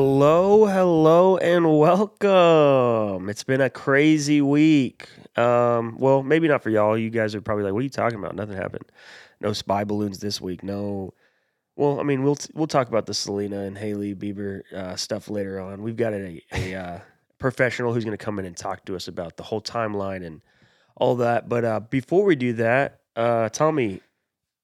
Hello, hello, and welcome. It's been a crazy week. Um, well, maybe not for y'all. You guys are probably like, "What are you talking about? Nothing happened. No spy balloons this week. No." Well, I mean, we'll we'll talk about the Selena and Hailey Bieber uh, stuff later on. We've got a a uh, professional who's going to come in and talk to us about the whole timeline and all that. But uh, before we do that, uh, Tommy,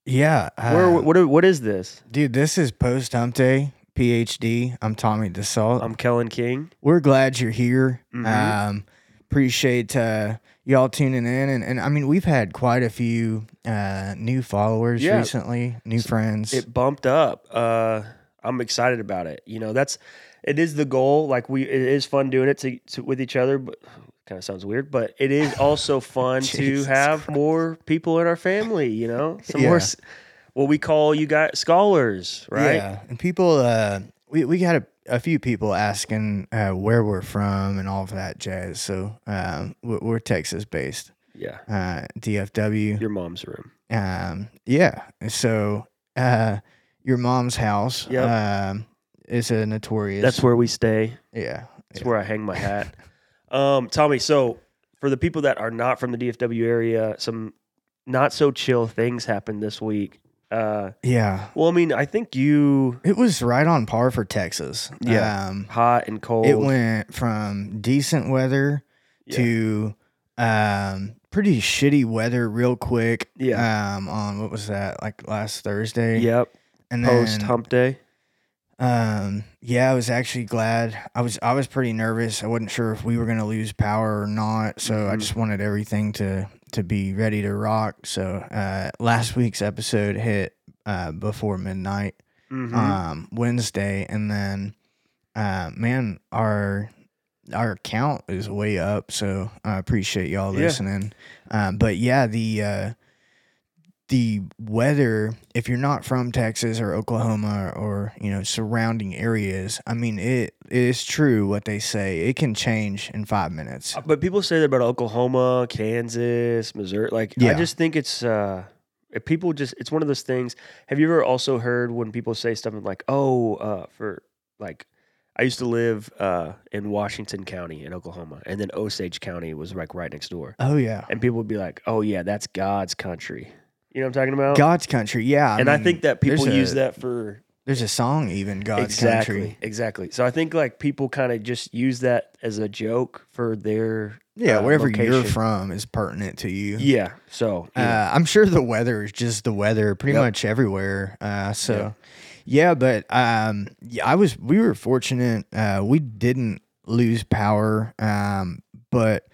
Yeah. where uh, what what is this? dude, this is post hump day, PhD. I'm Tommy DeSalt. I'm Kellen King. We're glad you're here. Mhm. Um, appreciate uh, y'all tuning in. And, and I mean, we've had quite a few uh, new followers Yeah. recently, new friends. it bumped up. Uh, I'm excited about it. You know, that's it is the goal. Like we, it is fun doing it to, to with each other, but kind of sounds weird. But it is also fun to have more people in our family. You know, some more Yeah. s- what we call you guys scholars, right? Yeah. And people, uh, we, we got a, a few people asking uh, where we're from and all of that jazz. So um, we're, we're Texas based, Yeah, uh, DFW. your mom's room. Um, yeah. So, uh, your mom's house, um, is a notorious. That's where we stay. yeah. That's yeah. where I hang my hat. Um, Tommy, so for the people that are not from the DFW area, some not so chill things happened this week. Uh, Yeah. well, I mean, I think you It was right on par for Texas. Yeah. Um, hot and cold. it went from decent weather Yeah. to um pretty shitty weather real quick. Yeah. Um, on what was that like last Thursday? Yep. And Post then, hump day. Um, yeah, I was actually glad. I was I was pretty nervous. I wasn't sure if we were gonna lose power or not. So I Mhm. just wanted everything to to be ready to rock. So uh, last week's episode hit uh, before midnight, Mhm. um, Wednesday, and then uh, man, our our count is way up. So I appreciate y'all Yeah. listening. Um, but yeah, the uh, the weather if you're not from Texas or Oklahoma or you know surrounding areas I mean it it is true what they say it can change in 5 minutes Uh, but people say that about Oklahoma, Kansas, Missouri. Like, I just think it's uh, if people just it's one of those things. Have you ever also heard when people say something like, "Oh, uh, for like." I used to live uh, in Washington County in Oklahoma, and then Osage County was like right next door. oh yeah And people would be like, "Oh yeah, that's God's country." You know what I'm talking about? God's country yeah and I think that people use a- that for there's a song even God's exactly, country exactly. So I think like people kind of just use that as a joke for their yeah uh, wherever you're from is pertinent to you Yeah. So you know, Uh, I'm sure the weather is just the weather pretty Yep. much everywhere. Uh, so yeah, but um, yeah, I was we were fortunate. Uh, we didn't lose power. Um, but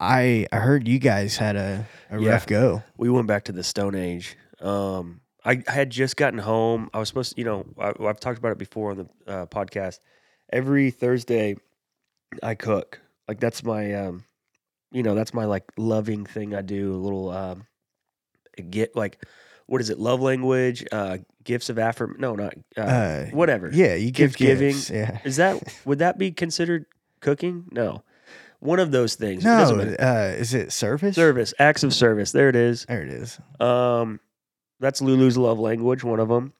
I I heard you guys had a, a Yeah. rough go. we went back to the Stone Age. Um, I, I had just gotten home. I was supposed to, you know, I, I've talked about it before on the uh, podcast. Every Thursday, I cook. Like that's my, um, you know, that's my like loving thing I do. A little, um, get like, what is it? Love language, uh, gifts of affirm. No, not uh, Uh, whatever. Yeah, you give Gift giving. Yeah. Is that would that be considered cooking? No, one of those things. It doesn't No, matter. uh, is it service? service, acts of service. There it is. There it is. Um, that's Lulu's love language, one of them.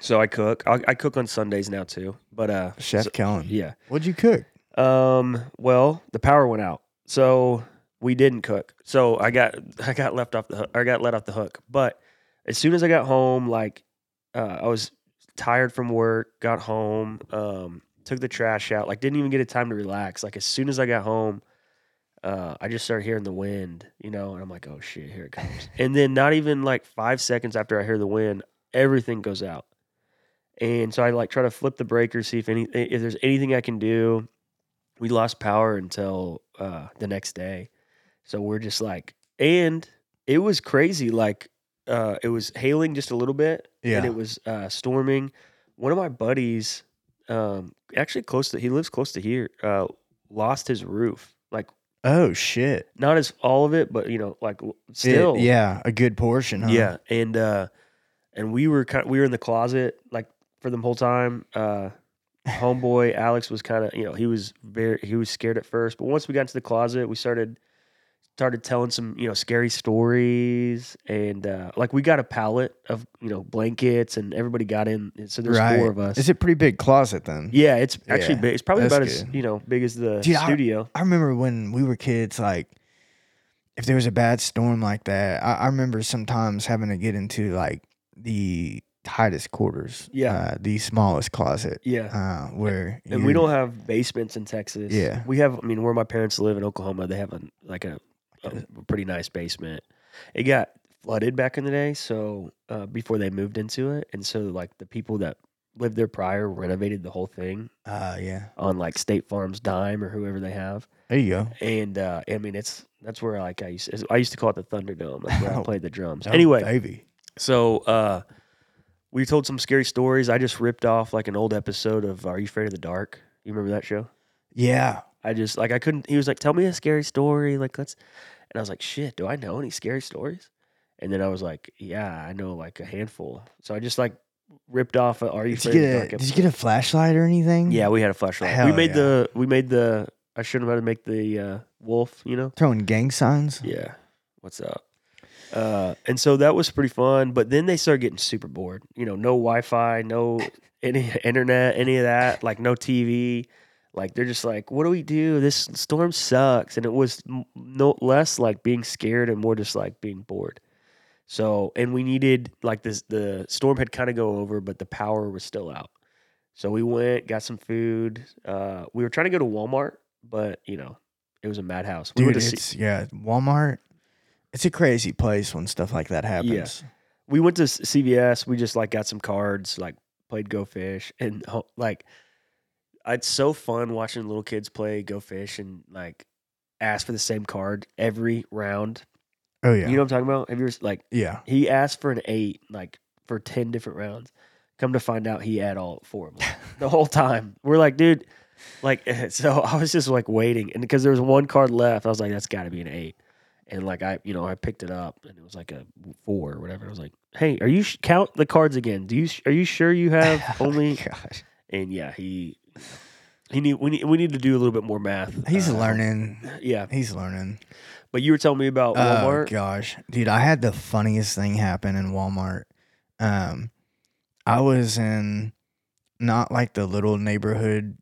So I cook. I, I cook on Sundays now too. But uh, Chef so- Kellen. yeah. What'd you cook? Um, well, the power went out, so we didn't cook. So I got I got left off the hook. I got let off the hook. But as soon as I got home, like uh, I was tired from work, got home, um, took the trash out. Like didn't even get a time to relax. Like as soon as I got home. Uh, I just started hearing the wind, you know, and I'm like, oh shit, here it comes. and then not even like five seconds after I hear the wind, everything goes out. And so I like try to flip the breaker, see if any if there's anything I can do. We lost power until uh, the next day, so we're just like, and it was crazy. Like uh, it was hailing just a little bit, Yeah. and it was uh, storming. One of my buddies, um, actually close to he lives close to here, uh, lost his roof. Like Oh shit. not as all of it, but you know, like l- It- still, yeah, a good portion. Huh? yeah, and uh, and we were kind of, we were in the closet like for the whole time. Uh, homeboy Alex was kind of you know he was very he was scared at first, but once we got into the closet, we started started telling some you know scary stories and uh, like we got a pallet of you know blankets and everybody got in. So there's right. four of us. Is it pretty big closet then? yeah, it's actually Yeah, big. It's probably about as you know big as the Dude, studio. I remember when we were kids, like if there was a bad storm like that, I, I remember sometimes having to get into like the tightest quarters. Yeah. Uh, the smallest closet. yeah. Uh, where and we don't have basements in Texas. Yeah. we have. I mean, where my parents live in Oklahoma, they have a like a, a pretty nice basement. It got flooded back in the day, so uh, before they moved into it, and so like the people that lived there prior renovated the whole thing Uh, yeah. on like State Farm's dime or whoever they have. There you go. And uh, I mean, it's that's where like I used I used to call it the Thunderdome. That's where I Oh. played the drums. Oh, anyway, baby. so uh, we told some scary stories. I just ripped off like an old episode of Are You Afraid of the Dark? You remember that show? Yeah. I just like I couldn't. He was like, "Tell me a scary story." Like let's, and I was like, "Shit, do I know any scary stories?" And then I was like, "Yeah, I know like a handful." So I just like ripped off. A, Are you Did you afraid of the get a? Did you get a flashlight or anything? yeah, we had a flashlight. we made yeah. the we made the. I shouldn't have had to make the uh, wolf. You know. Throwing gang signs. Yeah. What's up? Uh, and so that was pretty fun. But then they started getting super bored. You know, no Wi Fi, no any internet, any of that, like no TV. Like they're just like, what do we do? This storm sucks. And it was no less like being scared and more just like being bored. So, and we needed like this, the storm had kind of go over, but the power was still out. So we went, got some food. Uh, we were trying to go to Walmart, but you know, it was a madhouse. We Dude, went to see- yeah, Walmart. It's a crazy place when stuff like that happens. we went to CVS. We just like got some cards, like played Go Fish, and like it's so fun watching little kids play Go Fish and like ask for the same card every round. Oh yeah. You know what I'm talking about? Have you ever like yeah. he asked for an eight, like for ten different rounds. Come to find out, he had all four of them the whole time. We're like, dude, like so. I was just like waiting, and because there was one card left, I was like, that's got to be an eight. And like I, you know, I picked it up, and it was like a four or whatever. I was like, hey, are you sh- count the cards again? Do you are you sure you have oh only? Gosh. and yeah, he he need we need we need to do a little bit more math. He's Uh, learning. Yeah, He's learning. but you were telling me about Oh Walmart. gosh, dude, I had the funniest thing happen in Walmart. Um, I was in not like the little neighborhood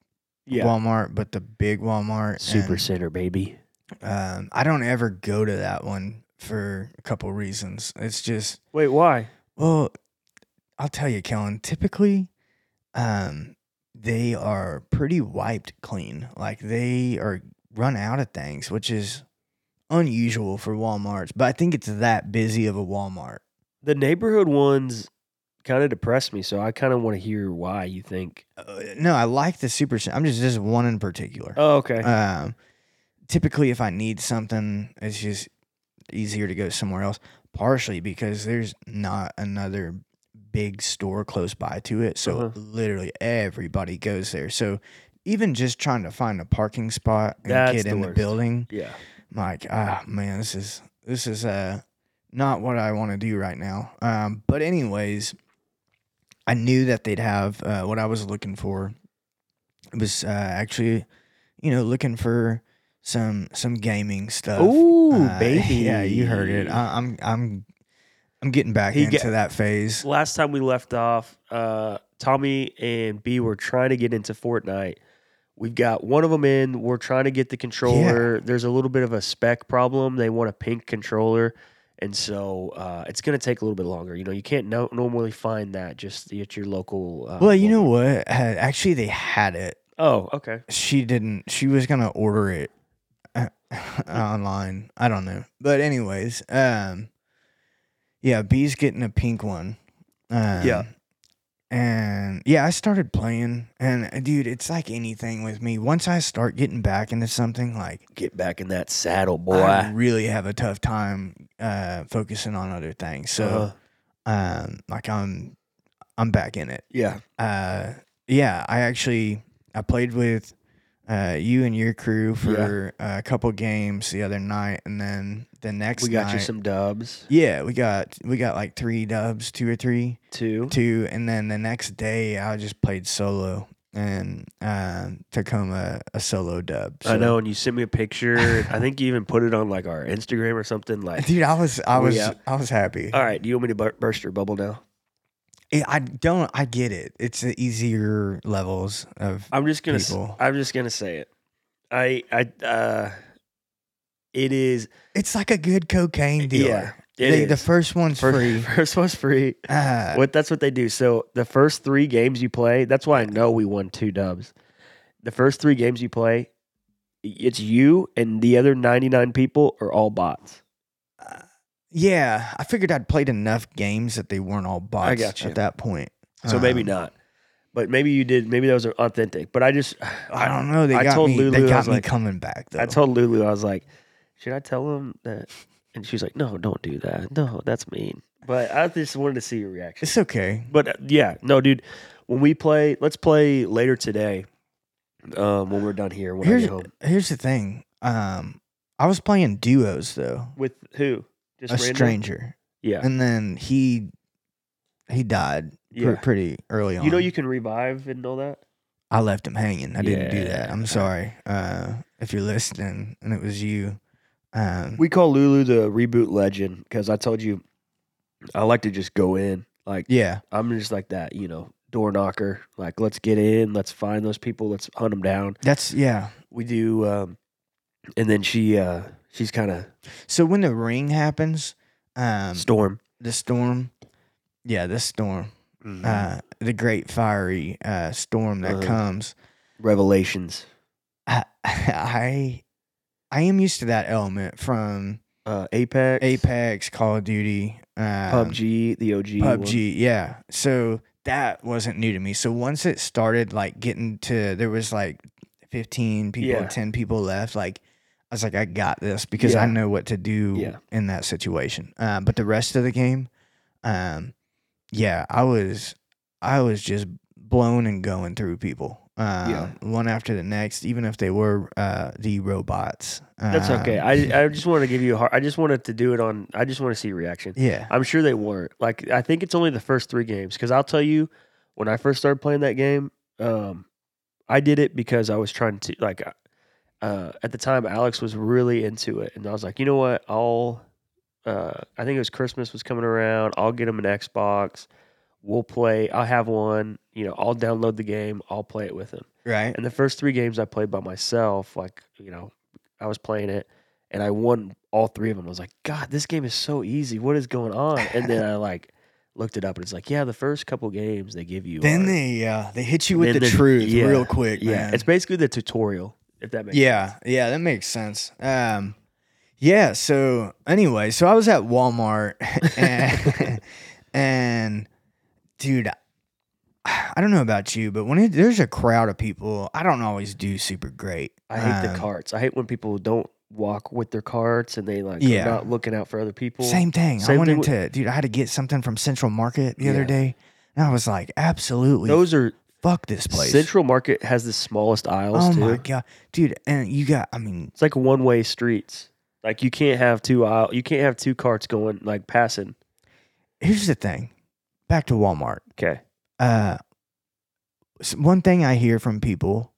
yeah, Walmart, but the big Walmart. super and, center baby. Um, I don't ever go to that one for a couple reasons. It's just Wait, why? well, I'll tell you, Kellen. Typically, um, they are pretty wiped clean. Like they are run out of things, which is unusual for WalMarts. But I think it's that busy of a Walmart. The neighborhood ones kind of depress me, so I kind of want to hear why you think. Uh, no, I like the super. I'm just just one in particular. Oh, okay. Um, typically, if I need something, it's just easier to go somewhere else. Partially because there's not another big store close by to it, so Uh-huh. literally everybody goes there. So even just trying to find a parking spot and That's get the in the building, yeah. I'm like ah man, this is this is uh not what I want to do right now. Um, but anyways, I knew that they'd have uh, what I was looking for. It was uh, actually, you know, looking for some some gaming stuff. Ooh, Uh, baby. Yeah, you heard it. I, I'm I'm I'm getting back He into get- that phase. Last time we left off, uh, Tommy and B were trying to get into Fortnite. We've got one of them in. We're trying to get the controller. There's a little bit of a spec problem. They want a pink controller. And so uh, it's going to take a little bit longer. You know, you can't no- normally find that just at your local. Uh, Well, you know what? Actually, they had it. Oh, okay. She didn't. She was gonna order it uh, online. I don't know. But anyways, um, yeah, B's getting a pink one. Um, Yeah. And yeah, I started playing, and uh, dude, it's like anything with me. Once I start getting back into something, like Get back in that saddle, boy. I really have a tough time uh, focusing on other things. So, Uh-huh. um, like I'm, I'm back in it. yeah. Uh, yeah, I actually I played with uh, you and your crew for a couple games the other night, and then the next We got you some dubs, Yeah, we got we got like three dubs, two or three, two, two, and then the next day I just played solo, and um, Tacoma a solo dub. I know, and you sent me a picture. I think you even put it on like our Instagram or something. Like, dude. I was I Oh, was yeah. I was happy. all right, do you want me to burst your bubble now? Yeah, I don't. I get it. It's the easier levels of. I'm just gonna. People. I'm just gonna say it. I. I. Uh. It is. It's like a good cocaine dealer. Yeah. It They- The first one's Fir- free. First one's free. Uh, What that's what they do. So the first three games you play, that's why I know we won two dubs. The first three games you play, it's you and the other 99 people are all bots. Yeah, I figured I'd played enough games that they weren't all bots got you. at that point. So maybe Um, not. But maybe you did. Maybe that was authentic. But I just, I don't know. They I got told me. Lulu, they I got was me like- coming back though. I told Lulu, I was like, should I tell him that? And she was like, no, don't do that. No, that's mean. But I just wanted to see your reaction. it's okay. But uh, yeah, no, dude. When we play, let's play later today. Um, when we're done here, when I Here's get home. here's the thing. Um, I was playing duos though. With who? Just a random? stranger, Yeah. and then he he died pr- pretty early on. You know you can revive and all that. I left him hanging. I didn't do that. I'm sorry. Uh, if you're listening and it was you, um, We call Lulu the reboot legend because I told you I like to just go in. Like yeah, I'm just like that, you know, door knocker. Like let's get in, let's find those people, let's hunt them down. that's yeah. We do, um, and then she uh she's kind of So when the ring happens, um, storm. the storm, yeah, the storm, Mhm. uh, the great fiery uh, storm that Uh-huh. comes. Revelations. I, I I am used to that element from Uh, Apex. Apex, Call of Duty, um, PUBG, the OG. one. PUBG, yeah. So that wasn't new to me. So once it started like getting to there was like 15 people, Yeah. 10 people left, like I was like I got this because I know what to do Yeah. in that situation. Um, but the rest of the game um yeah, I was I was just blown and going through people. Um, Yeah. one after the next, even if they were uh, the robots. That's okay. Um, I I just wanted to give you a hard. I just wanted to do it on. I just want to see reaction. yeah, I'm sure they weren't. Like I think it's only the first three games because I'll tell you when I first started playing that game, um, I did it because I was trying to like uh, at the time Alex was really into it, and I was like, you know what, I'll. Uh, I think it was Christmas was coming around. I'll get him an Xbox. We'll play. I'll have one. You know, I'll download the game. I'll play it with him. right. And the first three games I played by myself, like, you know, I was playing it and I won all three of them. I was like, God, this game is so easy. What is going on? And then I like looked it up and it's like, yeah, the first couple games they give you. Then are- they uh, they hit you with the the- truth yeah, real quick, yeah, man. it's basically the tutorial, if that makes yeah, yeah, that makes sense. Um, yeah. So anyway, so I was at Walmart, and, and dude, I don't know about you, but when it, there's a crowd of people, I don't always do super great. I hate the Um, carts. I hate when people don't walk with their carts and they like Yeah. are not looking out for other people. Same thing. I Same went thing with- into, dude, I had to get something from Central Market the other day, and I was like, absolutely, Those are fuck this place. Central Market has the smallest aisles oh too. my god, dude, and you got, I mean, It's like one way streets. Like you can't have two aisle. You can't have two carts going like passing. here's the thing. Back to Walmart. Okay. uh s- one thing I hear from people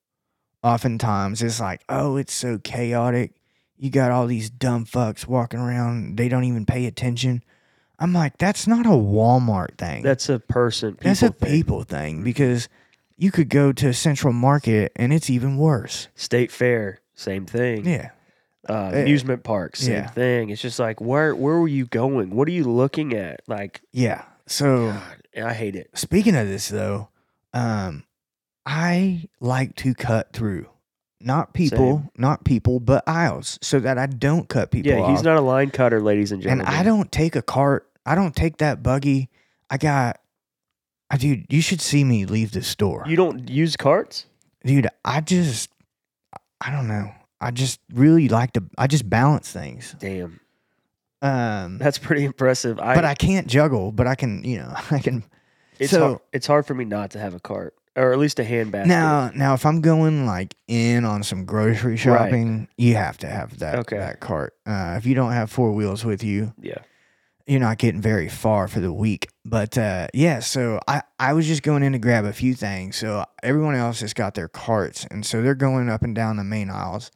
oftentimes is like, "Oh, it's so chaotic. You got all these dumb fucks walking around. They don't even pay attention." I'm like, "That's not a Walmart thing. That's a person. That's a thing. people thing because you could go to Central Market and it's even worse." State fair, same thing. Yeah. Uh, Eh, amusement park, same yeah. thing. It's just like where where were you going? What are you looking at? Like, Yeah. So, God, I hate it. speaking of this though, um I like to cut through not people, Same. not people, but aisles so that I don't cut people Yeah, off. he's not a line cutter, ladies and gentlemen. and. I don't take a cart. I don't take that buggy. I got, I dude. You should see me leave the store, You don't use carts? dude. I just, I don't know. I just really like to. I just balance things. Damn, Um, that's pretty impressive. I, but I can't juggle. But I can, you know, I can. it's so- hard, it's hard for me not to have a cart or at least a hand basket. Now, now, if I'm going like in on some grocery shopping, you have to have that Okay. that cart. Uh, if you don't have four wheels with you, yeah, you're not getting very far for the week. But uh, yeah, so I, I was just going in to grab a few things. So everyone else has got their carts, and so they're going up and down the main aisles.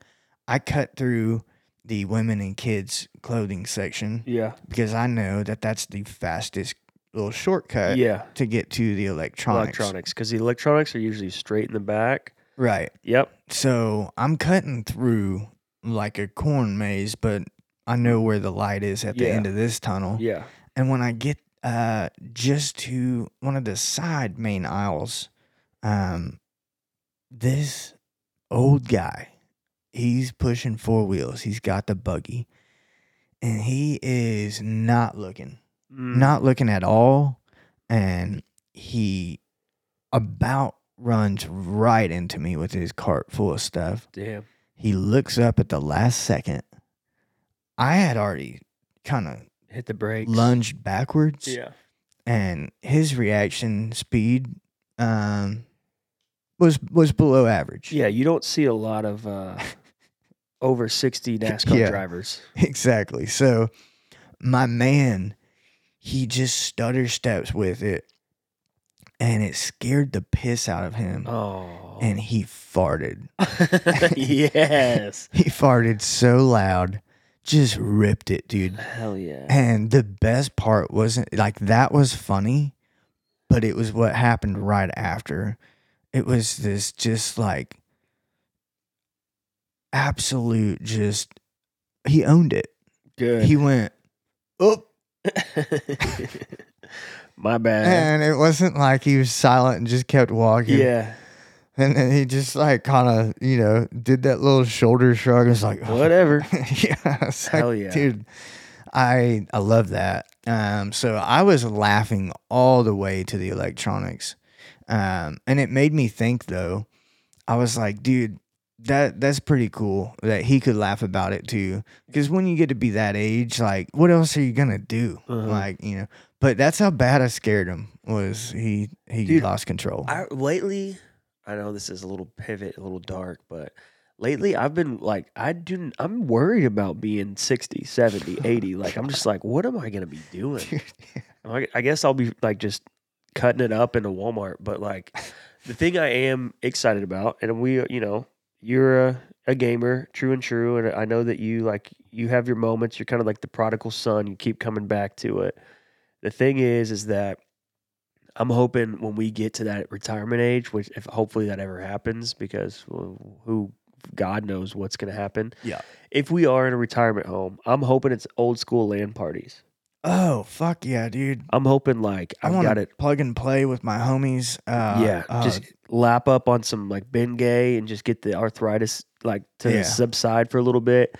I cut through the women and kids clothing section Yeah. because I know that that's the fastest little shortcut yeah. to get to the electronics. Electronics, because the electronics are usually straight in the back. Right. Yep. So I'm cutting through like a corn maze, but I know where the light is at the Yeah. end of this tunnel. Yeah. And when I get uh, just to one of the side main aisles, um, this old guy, he's pushing four wheels. He's got the buggy, and he is not looking, Mm. not looking at all. And he about runs right into me with his cart full of stuff. Damn. He looks up at the last second. I had already kind of Hit the brakes. lunged backwards Yeah. and his reaction speed um was was below average. Yeah. You don't see a lot of uh, over 60 NASCAR Yeah. drivers. Exactly. So my man, he just stutter steps with it and it scared the piss out of him Oh. and he farted. yes. He farted so loud, just ripped it, dude. Hell yeah. And the best part wasn't like that was funny, but it was what happened right after. It was this just like absolute just he owned it. Good. He went up My bad. and it wasn't like he was silent and just kept walking. Yeah. And then he just like kind of, you know, did that little shoulder shrug. It's like, Whatever. yeah, Hell like, yeah. dude. I I love that. Um, so I was laughing all the way to the electronics, um, and it made me think though. I was like, dude, that that's pretty cool that he could laugh about it too. Because when you get to be that age, like, what else are you gonna do? Uh-huh. Like, you know. But that's how bad I scared him. Was he he Dude, lost control? I lately, I know this is a little pivot, a little dark, but lately I've been like, I do, I'm worried about being 60, 70, 80. Like, I'm just like, what am I going to be doing? I, I guess I'll be like just cutting it up into Walmart. But like, the thing I am excited about, and we, you know, you're a, a gamer, true and true. And I know that you like, you have your moments. You're kind of like the prodigal son. You keep coming back to it. The thing is, is that I'm hoping when we get to that retirement age, which if hopefully that ever happens, because who God knows what's going to happen. Yeah. If we are in a retirement home, I'm hoping it's old school land parties. oh fuck yeah, dude! I'm hoping like I I've want got to it. plug and play with my homies. Uh, yeah, uh, just lap up on some like Bengay and just get the arthritis like to Yeah. subside for a little bit,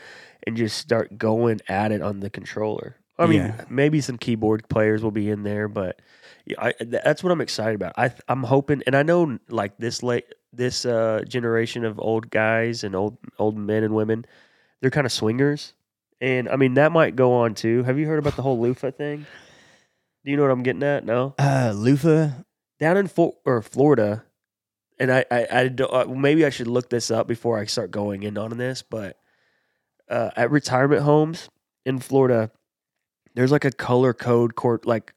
and just start going at it on the controller. I mean, Yeah. maybe some keyboard players will be in there, but I, that's what I'm excited about. I, I'm hoping, and I know like this late this uh, generation of old guys and old old men and women, they're kind of swingers, and I mean that might go on too. Have you heard about the whole loofah thing? Do you know what I'm getting at? No uh, loofah. down in or Florida, and I, I, I don't, uh, maybe I should look this up before I start going in on this, but uh, at retirement homes in Florida, there's like a color code court like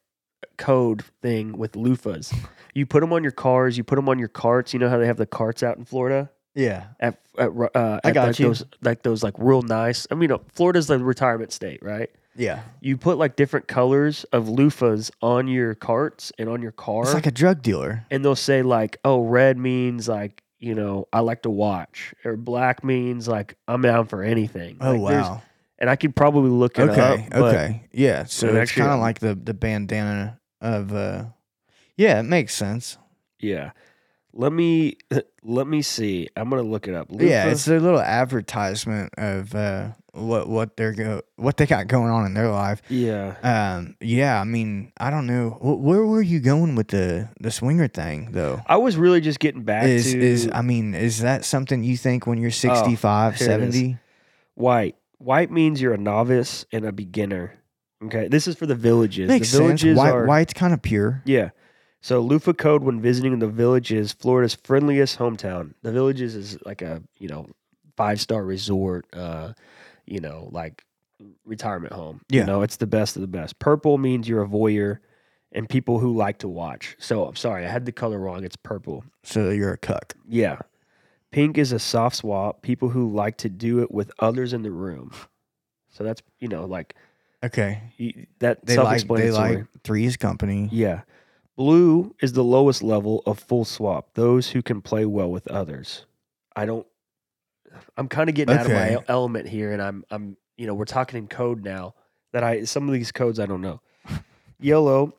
code thing with loofahs. You put them on your cars, you put them on your carts. You know how they have the carts out in Florida Yeah. at, at uh, I at got like you. those like those like real nice. I mean, uh, Florida's the retirement state, right? Yeah. You put like different colors of loofahs on your carts and on your car It's like a drug dealer. and they'll say like, "Oh, red means like you know I like to watch," or black means like I'm down for anything. Oh Like, wow. And I could probably look it Okay. up. but- okay. Yeah. So but it's kind of like the the bandana of. uh Yeah, it makes sense. Yeah. Let me let me see. I'm gonna look it up. Yeah, Loofah- it's a little advertisement of uh what what they're go what they got going on in their life. yeah. Um. Yeah. I mean, I don't know. Wh- where were you going with the the swinger thing though? I was really just getting back Is to is I mean, is that something you think when you're 65, here it is. 70? white. White means you're a novice and a beginner. Okay, this is for the villages. Makes the sense. villages White are white's kind of pure. Yeah. So Loofah code when visiting the villages, Florida's friendliest hometown. The villages is like a you know five star resort. Uh, you know like retirement home. Yeah. You know, it's the best of the best. Purple means you're a voyeur and people who like to watch. So I'm sorry, I had the color wrong. It's purple. So you're a cuck. Yeah. Pink is a soft swap, people who like to do it with others in the room. So that's, you know, like Okay. you, that They like they like three's company. Yeah. Blue is the lowest level of full swap, those who can play well with others. I don't I'm kind of getting out of my element here and I'm I'm you know, we're talking in code now that I some of these codes I don't know. Yellow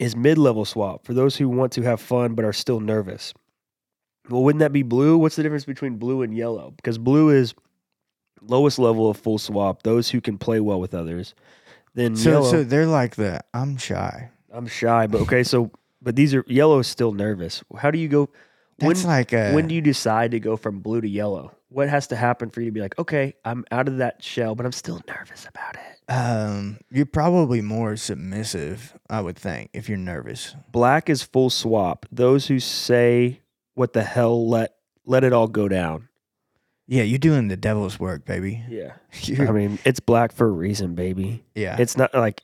is mid-level swap for those who want to have fun but are still nervous. Well, wouldn't that be blue? What's the difference between blue and yellow? Because blue is lowest level of full swap, those who can play well with others. Then So yellow, so they're like the I'm shy. I'm shy, but okay. So, but these are yellow is still nervous. How do you go? When That's like a when do you decide to go from blue to yellow? What has to happen for you to be like, okay, I'm out of that shell, but I'm still nervous about it. um you're probably more submissive, I would think, if you're nervous. Black is full swap. Those who say, "What the hell? Let let it all go down." Yeah, you're doing the devil's work, baby. Yeah, I mean, it's black for a reason, baby. yeah, It's not like,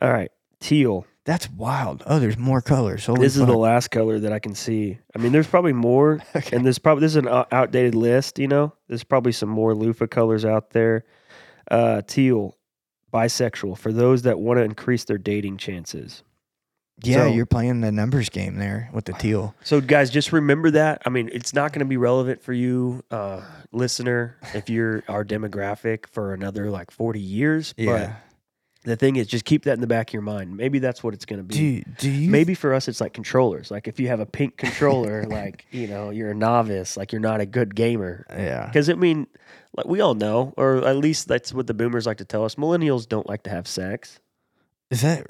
all right, teal. that's wild. Oh, there's more colors. Holy this is the last color that I can see. I mean, there's probably more, Okay. and there's probably this is an outdated list. You know, there's probably some more loofah colors out there. Uh, teal, bisexual for those that want to increase their dating chances. Yeah, so- you're playing the numbers game there with the teal. So, guys, just remember that. I mean, it's not going to be relevant for you, uh, listener, if you're our demographic for another like 40 years. Yeah. But the thing is, just keep that in the back of your mind. Maybe that's what it's going to be. Do do you Maybe for us, it's like controllers. Like if you have a pink controller, like you know, you're a novice, like you're not a good gamer. Yeah. Because I mean, like we all know, or at least that's what the boomers like to tell us. Millennials don't like to have sex. Is that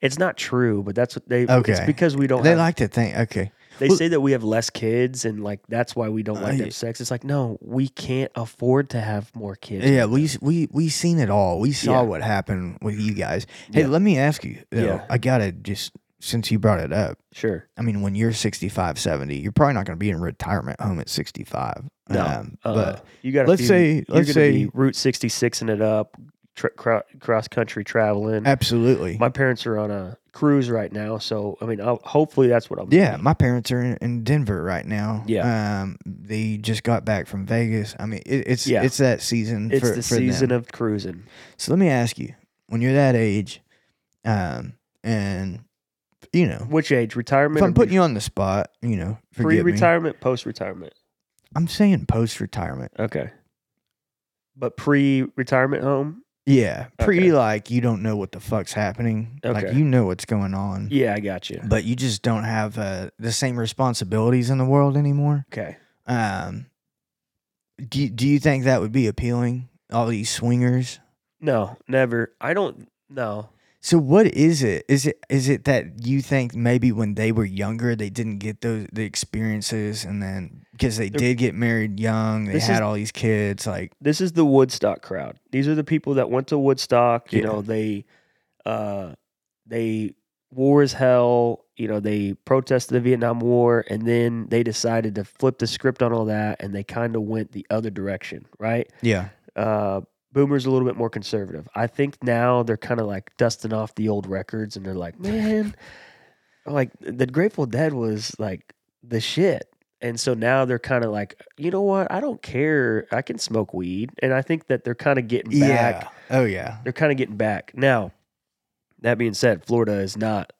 It's not true, but that's what they. Okay. It's because we don't. they have, like to think? Okay. they well- say that we have less kids, and like that's why we don't like to Uh, have sex. It's like no, we can't afford to have more kids. Yeah, we we we seen it all. We saw Yeah. what happened with you guys. Hey, Yeah. let me ask you. Though, Yeah. I gotta just since you brought it up. sure. I mean, when you're 65, 70, you're probably not going to be in retirement home at 65. No, Um, uh, but you got. let's say- you're let's say- Route 66 and it up, tr- cro- cross country traveling. absolutely. My parents are on a cruise right now, so I mean, I'll, hopefully that's what I'm. yeah, my parents are in, in Denver right now. Yeah. Um, they just got back from Vegas. I mean, it, it's Yeah. it's that season. it's for, the for season them. of cruising. So let me ask you, when you're that age, um, and you know, Which age? Retirement? if I'm putting you on the spot, you know, pre-retirement, post-retirement. I'm saying post retirement. Okay, but pre-retirement home. Yeah, pre Okay. like you don't know what the fuck's happening. Like you know what's going on. Yeah, I got you. but you just don't have uh, the same responsibilities in the world anymore. Okay. Um, do you, do you think that would be appealing? All these swingers. No, never. I don't. No. So what is it? Is it is it that you think maybe when they were younger they didn't get those the experiences and then because they They're- did get married young they had is- all these kids like This is the Woodstock crowd. These are the people that went to Woodstock. You Yeah. know, they, uh, they war as hell. You know, they protested the Vietnam War, and then they decided to flip the script on all that, and they kind of went the other direction, right? yeah uh, Boomer's a little bit more conservative. I think now they're kind of like dusting off the old records and they're like, man, like the Grateful Dead was like the shit. And so now they're kind of like, you know what? I don't care. I can smoke weed. And I think that they're kind of getting back. yeah oh yeah They're kind of getting back. Now, that being said, Florida is not,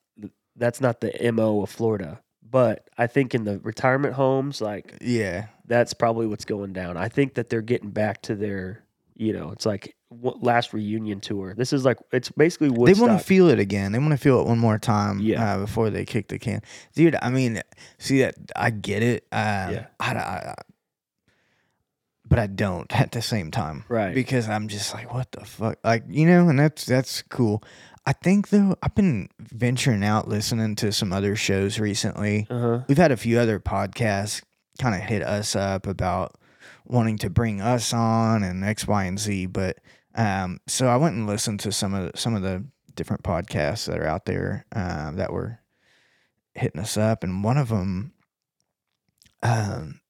that's not the MO of Florida. But I think in the retirement homes, like yeah that's probably what's going down. I think that they're getting back to their, you know, it's like last reunion tour. This is like it's basically what they want to feel it again they want to feel it one more time Yeah. uh, before they kick the can dude I mean see that I get it um, Yeah. I, I, but I don't at the same time right. because I'm just like, what the fuck, like you know, and that's that's cool. I think though, I've been venturing out listening to some other shows recently. uh huh. We've had a few other podcasts kind of hit us up about wanting to bring us on and X, Y, and Z. But um, so I went and listened to some of the, some of the different podcasts that are out there um, that were hitting us up, and one of them, um,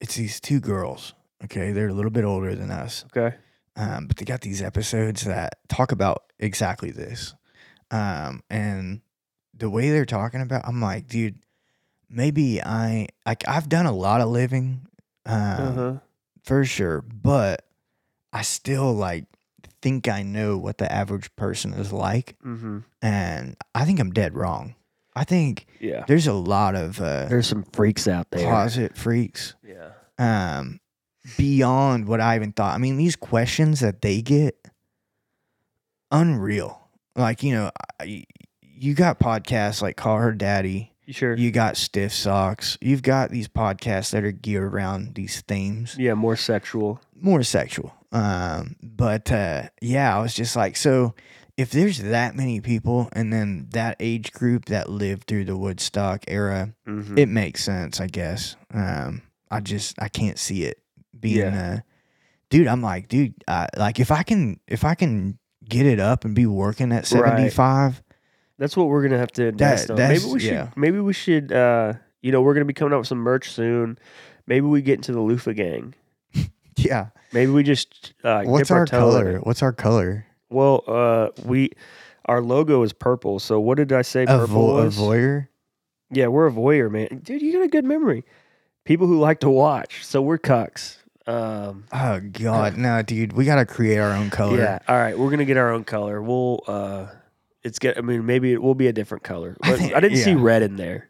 it's these two girls. Okay, they're a little bit older than us Okay. Um, but they got these episodes that talk about exactly this. Um, and the way they're talking about, I'm like, dude, maybe I like I've done a lot of living, um, Uh-huh. for sure, but I still like think I know what the average person is like, Mm-hmm. and I think I'm dead wrong. I think Yeah. there's a lot of uh, There's some freaks out there. closet freaks Yeah. um beyond what I even thought. I mean, these questions that they get unreal. Like, you know, I- you got podcasts like Call Her Daddy, You sure? you got Stiff Socks, you've got these podcasts that are geared around these themes, yeah, more sexual. more sexual. Um, but uh yeah, I was just like, so if there's that many people and then that age group that lived through the Woodstock era, Mm-hmm. it makes sense, I guess. Um, I just I can't see it being Yeah. uh dude. I'm like, dude, uh, like if I can if I can get it up and be working at Right. 75, That's what we're gonna have to invest on. Maybe we should. yeah. Maybe we should. uh You know, we're gonna be coming out with some merch soon. Maybe we get into the loofah gang. yeah. Maybe we just uh, What's our, our color? What's our color? Well, uh, we our logo is purple. So what did I say? A, Purple vo- a voyeur. Yeah, we're a voyeur, man. Dude, you got a good memory. People who like to watch. So we're cucks. Um, Oh God, no, dude. We gotta create our own color. yeah. All right, we're gonna get our own color. We'll. uh It's get. I mean, maybe it will be a different color. I But I didn't see yeah. red in there.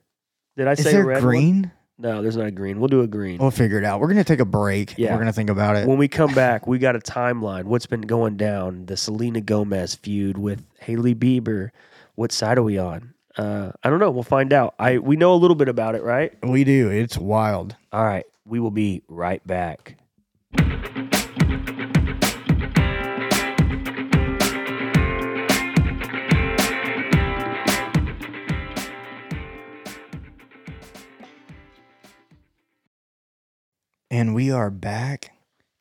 Did I Is say there red? one? green? No, there's not a green. We'll do a green. We'll figure it out. We're gonna take a break. Yeah. We're gonna think about it. when we come back, we got a timeline. What's been going down? The Selena Gomez feud with Hailey Bieber. What side are we on? Uh, I don't know. We'll find out. I we know a little bit about it, right? we do. It's wild. All right. We will be right back. And we are back.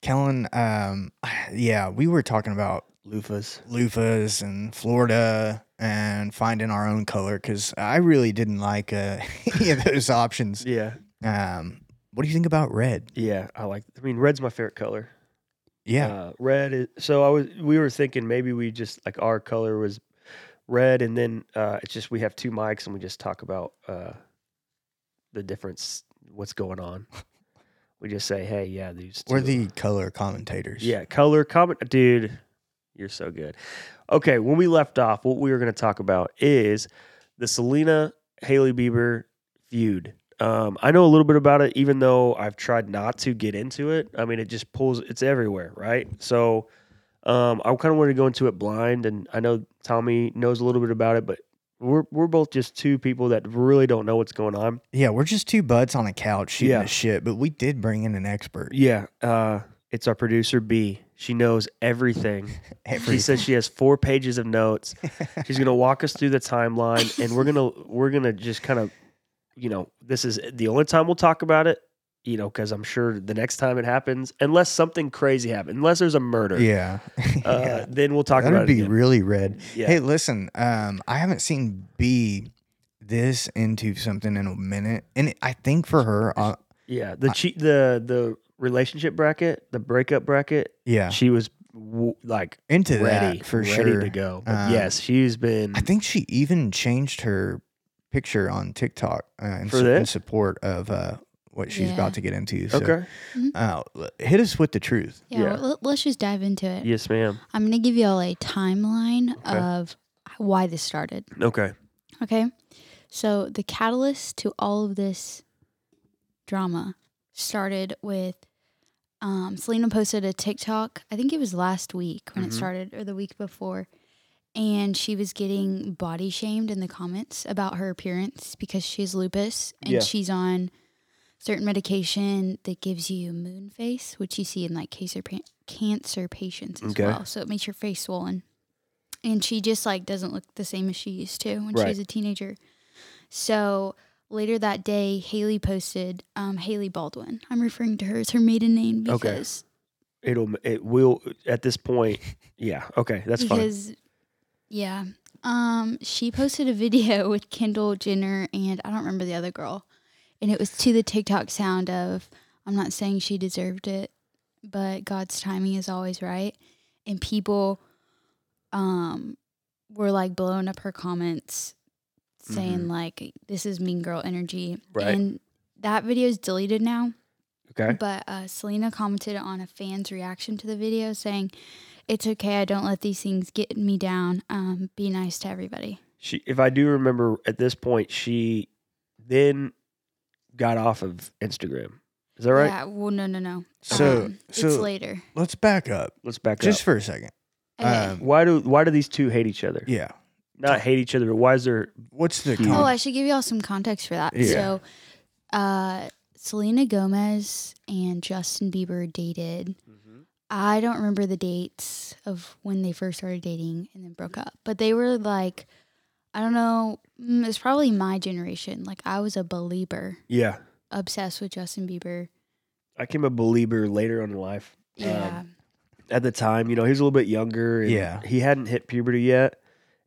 Kellen, um, yeah, we were talking about Loofahs. loofahs and Florida and finding our own color because I really didn't like uh, any of those options. Yeah. Um, what do you think about red? Yeah. I like. I mean, red's my favorite color. Yeah, Uh, red is. So I was. We were thinking maybe we just like our color was red, and then uh, it's just we have two mics and we just talk about uh, the difference. What's going on? We just say, hey, yeah, these. we're the color commentators. Yeah, color comment, dude. You're so good. Okay, when we left off, what we were going to talk about is the Selena Hailey Bieber feud. Um, I know a little bit about it, even though I've tried not to get into it. I mean, it just pulls; it's everywhere, right? So, um, I kind of wanted to go into it blind, and I know Tommy knows a little bit about it, but we're we're both just two people that really don't know what's going on. yeah, we're just two buds on a couch shooting Yeah. the shit, but we did bring in an expert. Yeah, uh, it's our producer B. She knows everything. Every- She says she has four pages of notes. She's gonna walk us through the timeline, and we're gonna we're gonna just kind of, you know, this is the only time we'll talk about it. You know, because I'm sure the next time it happens, unless something crazy happens, unless there's a murder, yeah, uh, then we'll talk That'd about be it. Again. really red. Yeah, Hey, listen, um, I haven't seen B this into something in a minute, and I think for her, uh, yeah. The cheat, the the relationship bracket, the breakup bracket. yeah, She was w- like into ready that for ready sure. to go. But Um, yes, she's been. I think she even changed her picture on TikTok uh, in, For su- in support of uh, what she's Yeah. about to get into. So, okay. uh, l- hit us with the truth. Yeah, Yeah. well, let's just dive into it. Yes, ma'am. I'm going to give you all a timeline Okay. of why this started. Okay. Okay. So, the catalyst to all of this drama started with um, Selena posted a TikTok. I think it was last week when Mhm. it started or the week before. And she was getting body shamed in the comments about her appearance because she has lupus and Yeah. she's on certain medication that gives you moon face, which you see in like cancer, pa- cancer patients as Okay. well. So it makes your face swollen. And she just like doesn't look the same as she used to when Right. she was a teenager. So later that day, Hailey posted um, Hailey Baldwin. I'm referring to her as her maiden name Okay. because It'll it will at this point. Yeah. Okay. That's fine. because yeah. Um, she posted a video with Kendall Jenner and I don't remember the other girl, and it was to the TikTok sound of "I'm not saying she deserved it, but God's timing is always right." and people um were like blowing up her comments saying like this is mean girl energy Right. and that video is deleted now Okay. but uh, Selena commented on a fan's reaction to the video saying, "It's okay. I don't let these things get me down. Um, be nice to everybody." She, if I do remember, at this point, she then got off of Instagram. Is that right? Yeah. Well, no, no, no. So- Um, it's so- later. Let's back up Let's back up. just up. for a second. Okay. Um, Why do why do these two hate each other? yeah. Not hate each other, but why is there? What's the oh, I should give you all some context for that. Yeah. So, uh, Selena Gomez and Justin Bieber dated. I don't remember the dates of when they first started dating and then broke up, but they were like, I don't know. Mm, It's probably my generation. Like I was a believer. Yeah, obsessed with Justin Bieber. I became a believer later on in life. Yeah. Um, at the time, you know, he was a little bit younger. And Yeah. he hadn't hit puberty yet,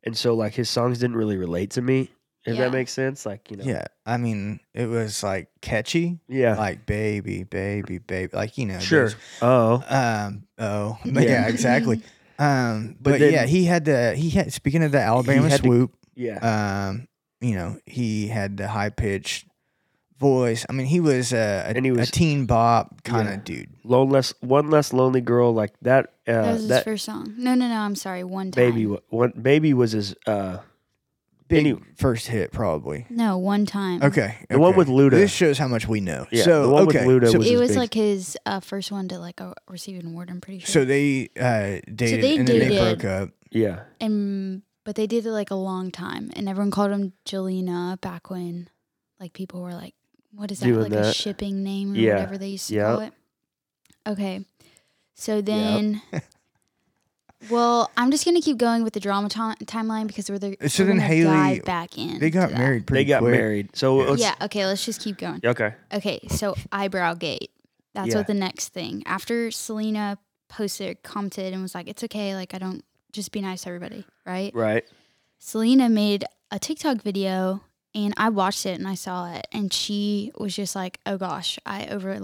and so like his songs didn't really relate to me. If Yeah. that makes sense, like you know, Yeah. I mean, it was like catchy, yeah, like baby, baby, baby, like you know. sure. those- Oh, Um. Oh. But Yeah. yeah. Exactly. Um. But But, then- yeah, he had the he had speaking of the Alabama had to- swoop. Yeah, um, you know, he had the high pitched voice. I mean, he was a, a, And he was- a teen bop kind of Yeah. dude. lone less, one less lonely girl like that. Uh, that was his that first song. No, no, no. I'm sorry. One time. baby, one baby was his. Uh, Big Any- first hit, probably. No, one time. Okay, The one with Luda. This shows how much we know. Yeah, so the one with okay, Luda so, was It his was big- like his uh, first one to like uh, receive an award. I'm pretty sure. so they uh, dated they and then they broke up. yeah, and but they did it like a long time, and everyone called him Jelena back when, like people were like, "What is that? Doing like a shipping name or Yeah. whatever they used to Yep. call it." Okay, so then. Well, I'm just gonna keep going with the drama ti- timeline because we're the So we're then Hailey- dive back in. They got married pretty they got quick. married. So Yeah. let's, Yeah. Okay. Let's just keep going. okay, Okay. So eyebrow gate. That's Yeah. what the next thing. After Selena posted, commented, and was like, "It's okay. Like I don't just be nice to everybody." Right. right, Selena made a TikTok video, and I watched it and I saw it, and she was just like, "Oh gosh, I over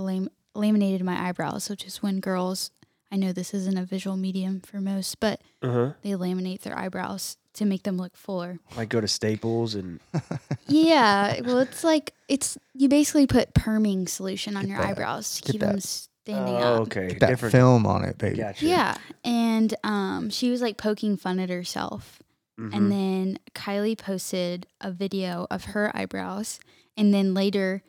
laminated my eyebrows," which is when girls. I know this isn't a visual medium for most, but uh huh. they laminate their eyebrows to make them look fuller. Like go to Staples and Yeah, well, it's like it's you basically put perming solution on Get your that- eyebrows to get keep them that- standing oh, up. okay, That different. film on it, baby. Gotcha. Yeah, and um, she was like poking fun at herself, Mhm. and then Kylie posted a video of her eyebrows, and then later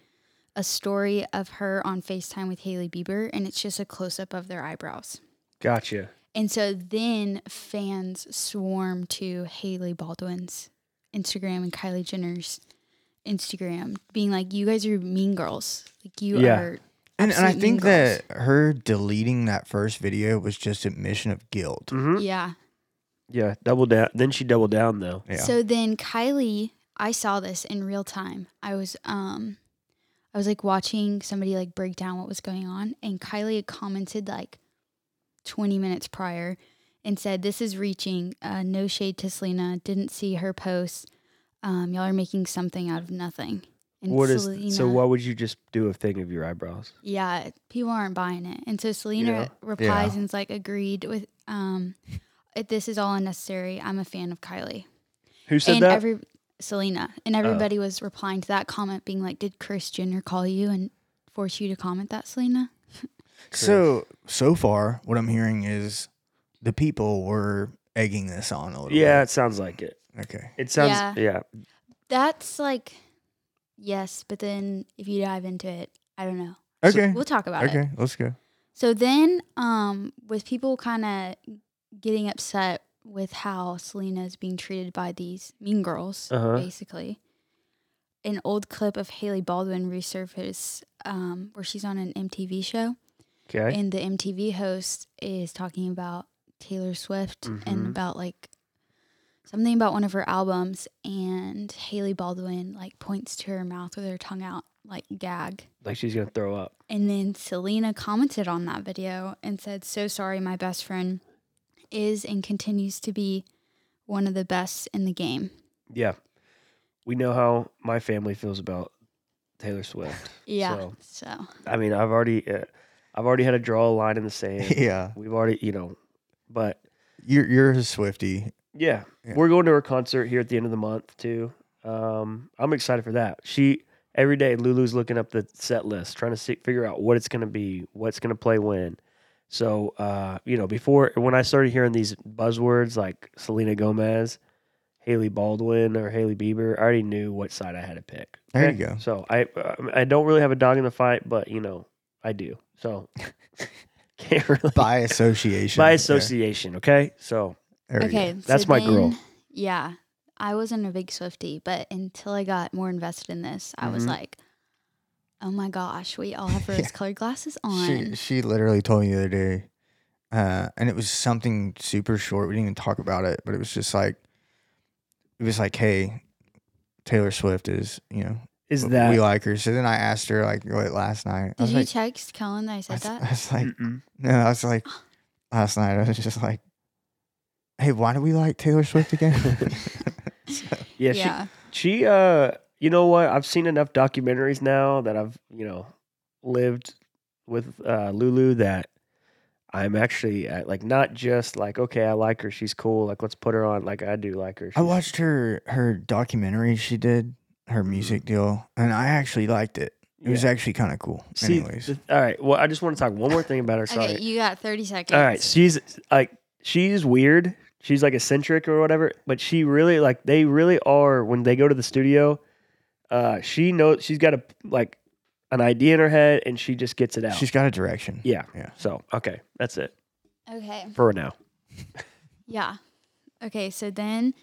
a story of her on Facetime with Hailey Bieber, and it's just a close up of their eyebrows. gotcha. And so then fans swarm to Hailey Baldwin's Instagram and Kylie Jenner's Instagram, being like, "You guys are mean girls. Like you Yeah. are." And, and I think girls." that her deleting that first video was just admission of guilt. hmm Yeah. Yeah, double down. Then she doubled down though. Yeah. So then Kylie, I saw this in real time. I was um, I was like watching somebody like break down what was going on, and Kylie had commented like twenty minutes prior and said, "This is reaching. Uh, no shade to Selena. Didn't see her post. Um, y'all are making something out of nothing." And What is so? Selena- Why would you just do a thing of your eyebrows? Yeah, people aren't buying it, and so Selena Yeah. replies Yeah. and's like, "Agreed with um." if This is all unnecessary. I'm a fan of Kylie. Who said and that? Oh. every Selena and everybody was replying to that comment, being like, "Did Kris Jenner call you and force you to comment that, Selena?" So so far, what I'm hearing is the people were egging this on a little yeah, it sounds like it. Okay. It sounds. Yeah. Yeah. That's like, yes, but then if you dive into it, I don't know. Okay. We'll talk about it. okay. Let's go. So then, um, with people kind of getting upset with how Selena is being treated by these mean girls, Uh-huh. basically, an old clip of Hailey Baldwin resurfaced um, where she's on an MTV show. Okay. and the MTV host is talking about Taylor Swift Mhm. and about like something about one of her albums and Hailey Baldwin like points to her mouth with her tongue out like gag. like she's gonna throw up. And then Selena commented on that video and said, "So sorry my best friend is and continues to be one of the best in the game." Yeah. We know how my family feels about Taylor Swift. Yeah. So, So, I mean, I've already, uh, I've already had to draw a line in the sand. yeah. We've already, you know, But You're you're a Swifty. Yeah, Yeah. we're going to her concert here at the end of the month too. Um, I'm excited for that. She every day Lulu's looking up the set list, trying to see, figure out what it's going to be, what's going to play when. So uh, you know, before when I started hearing these buzzwords like Selena Gomez, Hailey Baldwin, or Hailey Bieber, I already knew what side I had to pick. There you go. So I uh, I don't really have a dog in the fight, but you know I do. So can't really By association. by Okay. association. Okay, so There you go. Okay, That's so my girl. Yeah, I wasn't a big Swifty, but until I got more invested in this, I was Mhm. like, "Oh my gosh, we all have rose-colored glasses on." She she literally told me the other day, uh, and it was something super short. We didn't even talk about it, but it was just like, it was like, hey, Taylor Swift is, you know, is that we like her. So then I asked her like what last night. I Did was you like, text Kellen that I I said was, that? I was like, Mm-mm. no, I was like, last night I was just like, hey, why do we like Taylor Swift again? So- yeah, yeah. she she uh you know what I've seen enough documentaries now that I've you know lived with uh Lulu that I'm actually uh, like not just like okay I like her she's cool like let's put her on like I do like her I watched her her documentary she did, her music deal, and I actually liked it. It was Mm-hmm. Actually kind of cool. See, Anyways, the- all right well I just want to talk one more thing about her sorry Okay, you got 30 seconds. All right, she's like she's weird. She's like eccentric or whatever, but she really like they really are when they go to the studio. Uh, she knows she's got a like an idea in her head and she just gets it out. she's got a direction. yeah. Yeah. So okay, that's it Okay. for now. Yeah. Okay, so then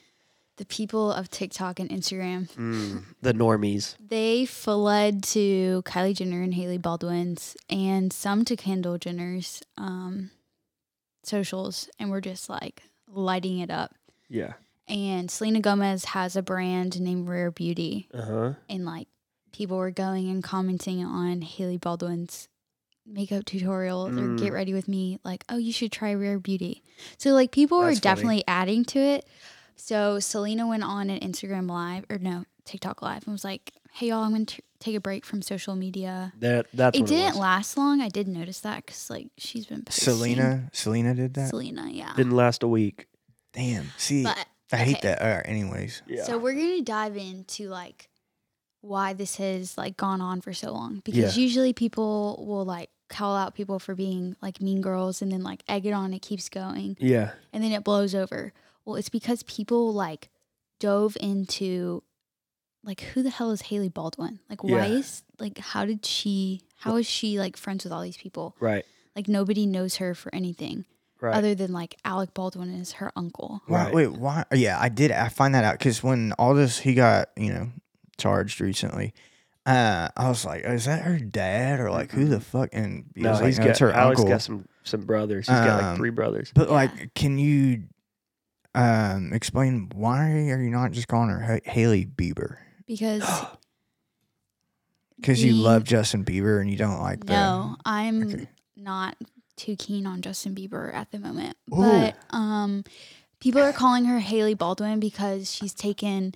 the people of TikTok and Instagram, Mm, the normies. they fled to Kylie Jenner and Hailey Baldwin's and some to Kendall Jenner's um, socials and were just like lighting it up. Yeah. And Selena Gomez has a brand named Rare Beauty, Uh huh. and like people were going and commenting on Hailey Baldwin's makeup tutorials or Mm. get ready with me like oh you should try rare beauty so like people were funny. definitely adding to it so selena went on an instagram live or no tiktok live and was like hey y'all i'm gonna t- take a break from social media That that's it what didn't was. last long i did notice that because like she's been posting. Selena, Selena did that. selena yeah Didn't last a week. Damn. See, but I hate that. All right. Anyways, Yeah. So we're gonna dive into like why this has like gone on for so long because Yeah. usually people will like call out people for being like mean girls and then like egg it on it keeps going yeah. and then it blows over. Well, it's because people like dove into like who the hell is Hailey Baldwin? Like why Yeah. is like how did she how is she like friends with all these people? Right. Like nobody knows her for anything Right. other than like Alec Baldwin is her uncle. why, Right. wait, why? Yeah, I did. I find that out because when all this, he got you know charged recently. Uh, I was like, is that her dad or like who the fuck? And he no, was like, he's no, got it's her Alex uncle. got some some brothers. He's got like Um, three brothers. But Yeah. like, can you um explain why are you not just calling her Ha- Hailey Bieber? Because Because you love Justin Bieber and you don't like the No, I'm Okay. not too keen on Justin Bieber at the moment. Ooh. But um people are calling her Hailey Baldwin because she's taken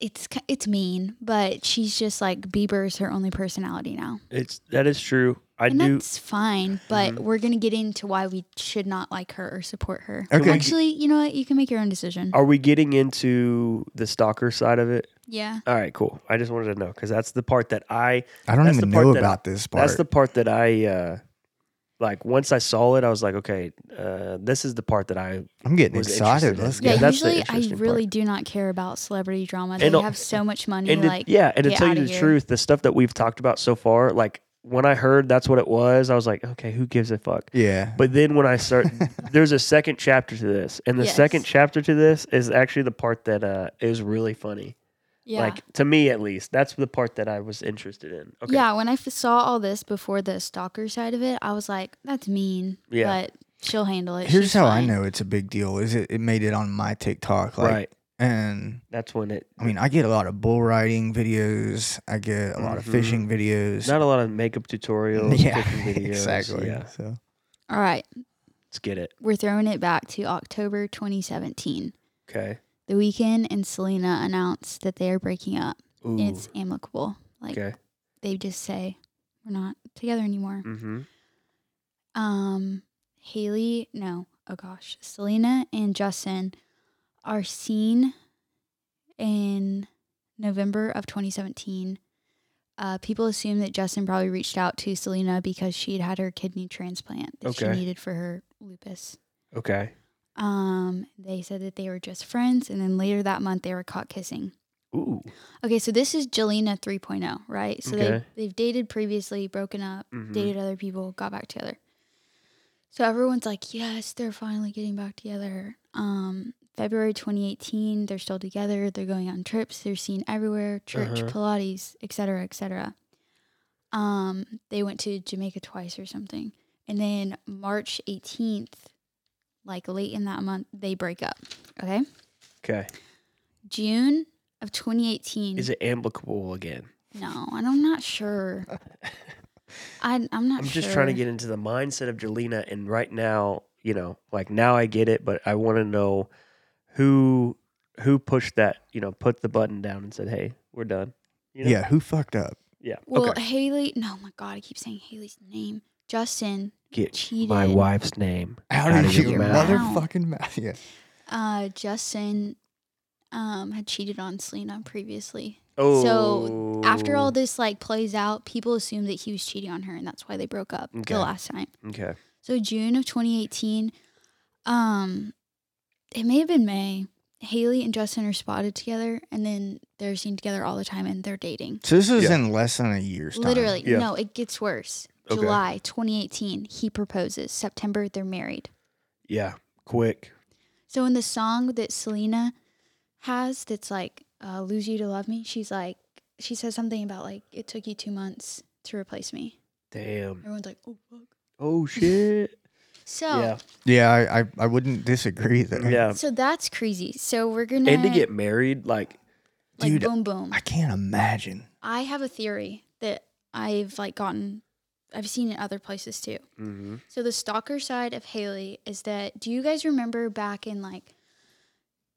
it's ki- it's mean, but she's just like Bieber's her only personality now. It's that is true. I and do. that's fine, but Mhm. we're going to get into why we should not like her or support her. Okay. Actually, you know what? You can make your own decision. Are we getting into the stalker side of it? Yeah. All right, cool. I just wanted to know because that's the part that I. I don't That's even the part know that- about this part. That's the part that I. uh Like once I saw it, I was like, okay, uh this is the part that I. I'm getting was excited. interested in. Let's Yeah, Yeah, go. that's the usually I interesting really part. do not care about celebrity drama. They And, uh, have so much money And to- like yeah, and to get tell you outta the here. truth, the stuff that we've talked about so far, like when I heard that's what it was, I was like, okay, who gives a fuck? Yeah. But then when I start, there's a second chapter to this, and the Yes. second chapter to this is actually the part that uh, is really funny. Yeah. Like to me, at least, that's the part that I was interested in. Okay. Yeah, when I f- saw all this before the stalker side of it, I was like, "That's mean." Yeah. But she'll handle it. Here's She's how I know it's a big deal. Is it? It made it on my TikTok. Like, right. And That's when it. I mean, I get a lot of bull riding videos. I get a lot of Mhm. fishing videos. not a lot of makeup tutorials. yeah, videos. exactly. Yeah. So All right, Let's get it. we're throwing it back to October 2017. Okay. The Weeknd and Selena announced that they are breaking up. Ooh. It's amicable. Like okay. they just say, "We're not together anymore." Mm-hmm. Um, Hailey, no, oh gosh, Selena and Justin are seen in November of 2017. Uh, people assume that Justin probably reached out to Selena because she had had her kidney transplant that she needed for her lupus. Okay. Um, they said that they were just friends, and then later that month they were caught kissing. Ooh. Okay, so this is Jelena 3.0, right? So they Okay. they've dated previously, broken up, Mhm. dated other people, got back together. So everyone's like, yes, they're finally getting back together. Um, February 2018, they're still together. They're going on trips. They're seen everywhere, church, Uh-huh. Pilates, etc., etc. Um, they went to Jamaica twice or something, and then March 18th, like late in that month, they break up. Okay, Okay. June of 2018. Is it amicable again? No, and I'm not sure. I I'm not. I'm just trying to get into the mindset of Jelena, and right now, you know, like now I get it, but I want to know who who pushed that, you know, put the button down and said, "Hey, we're done." You know? Yeah, who fucked up? yeah. Well, okay. Hailey. No, my God, I keep saying Hailey's name. Justin Get cheated. my wife's name Out, out of of your your mouth. motherfucking mouth. Yeah. Uh, Justin, um, had cheated on Selena previously. Oh, So After all this like plays out, people assume that he was cheating on her, and that's why they broke up Okay. the last time. okay, So June of 2018, um, it may have been May. Hailey and Justin are spotted together, and then they're seen together all the time, and they're dating. So this is Yeah. in less than a year's time. Literally, Yeah. no, it gets worse. Okay. July 2018, he proposes. September, they're married. yeah, quick, So in the song that Selena has, that's like uh, "Lose You to Love Me," she's like, she says something about like it took you two months to replace me. damn, Everyone's like, "Oh fuck." oh shit, So, yeah, Yeah, I, I, I wouldn't disagree there. yeah, so that's crazy. So we're gonna and to get married, like, like Dude, boom boom. I can't imagine. I have a theory that I've like gotten, I've seen in other places too. mhm. So the stalker side of Hailey is that do you guys remember back in like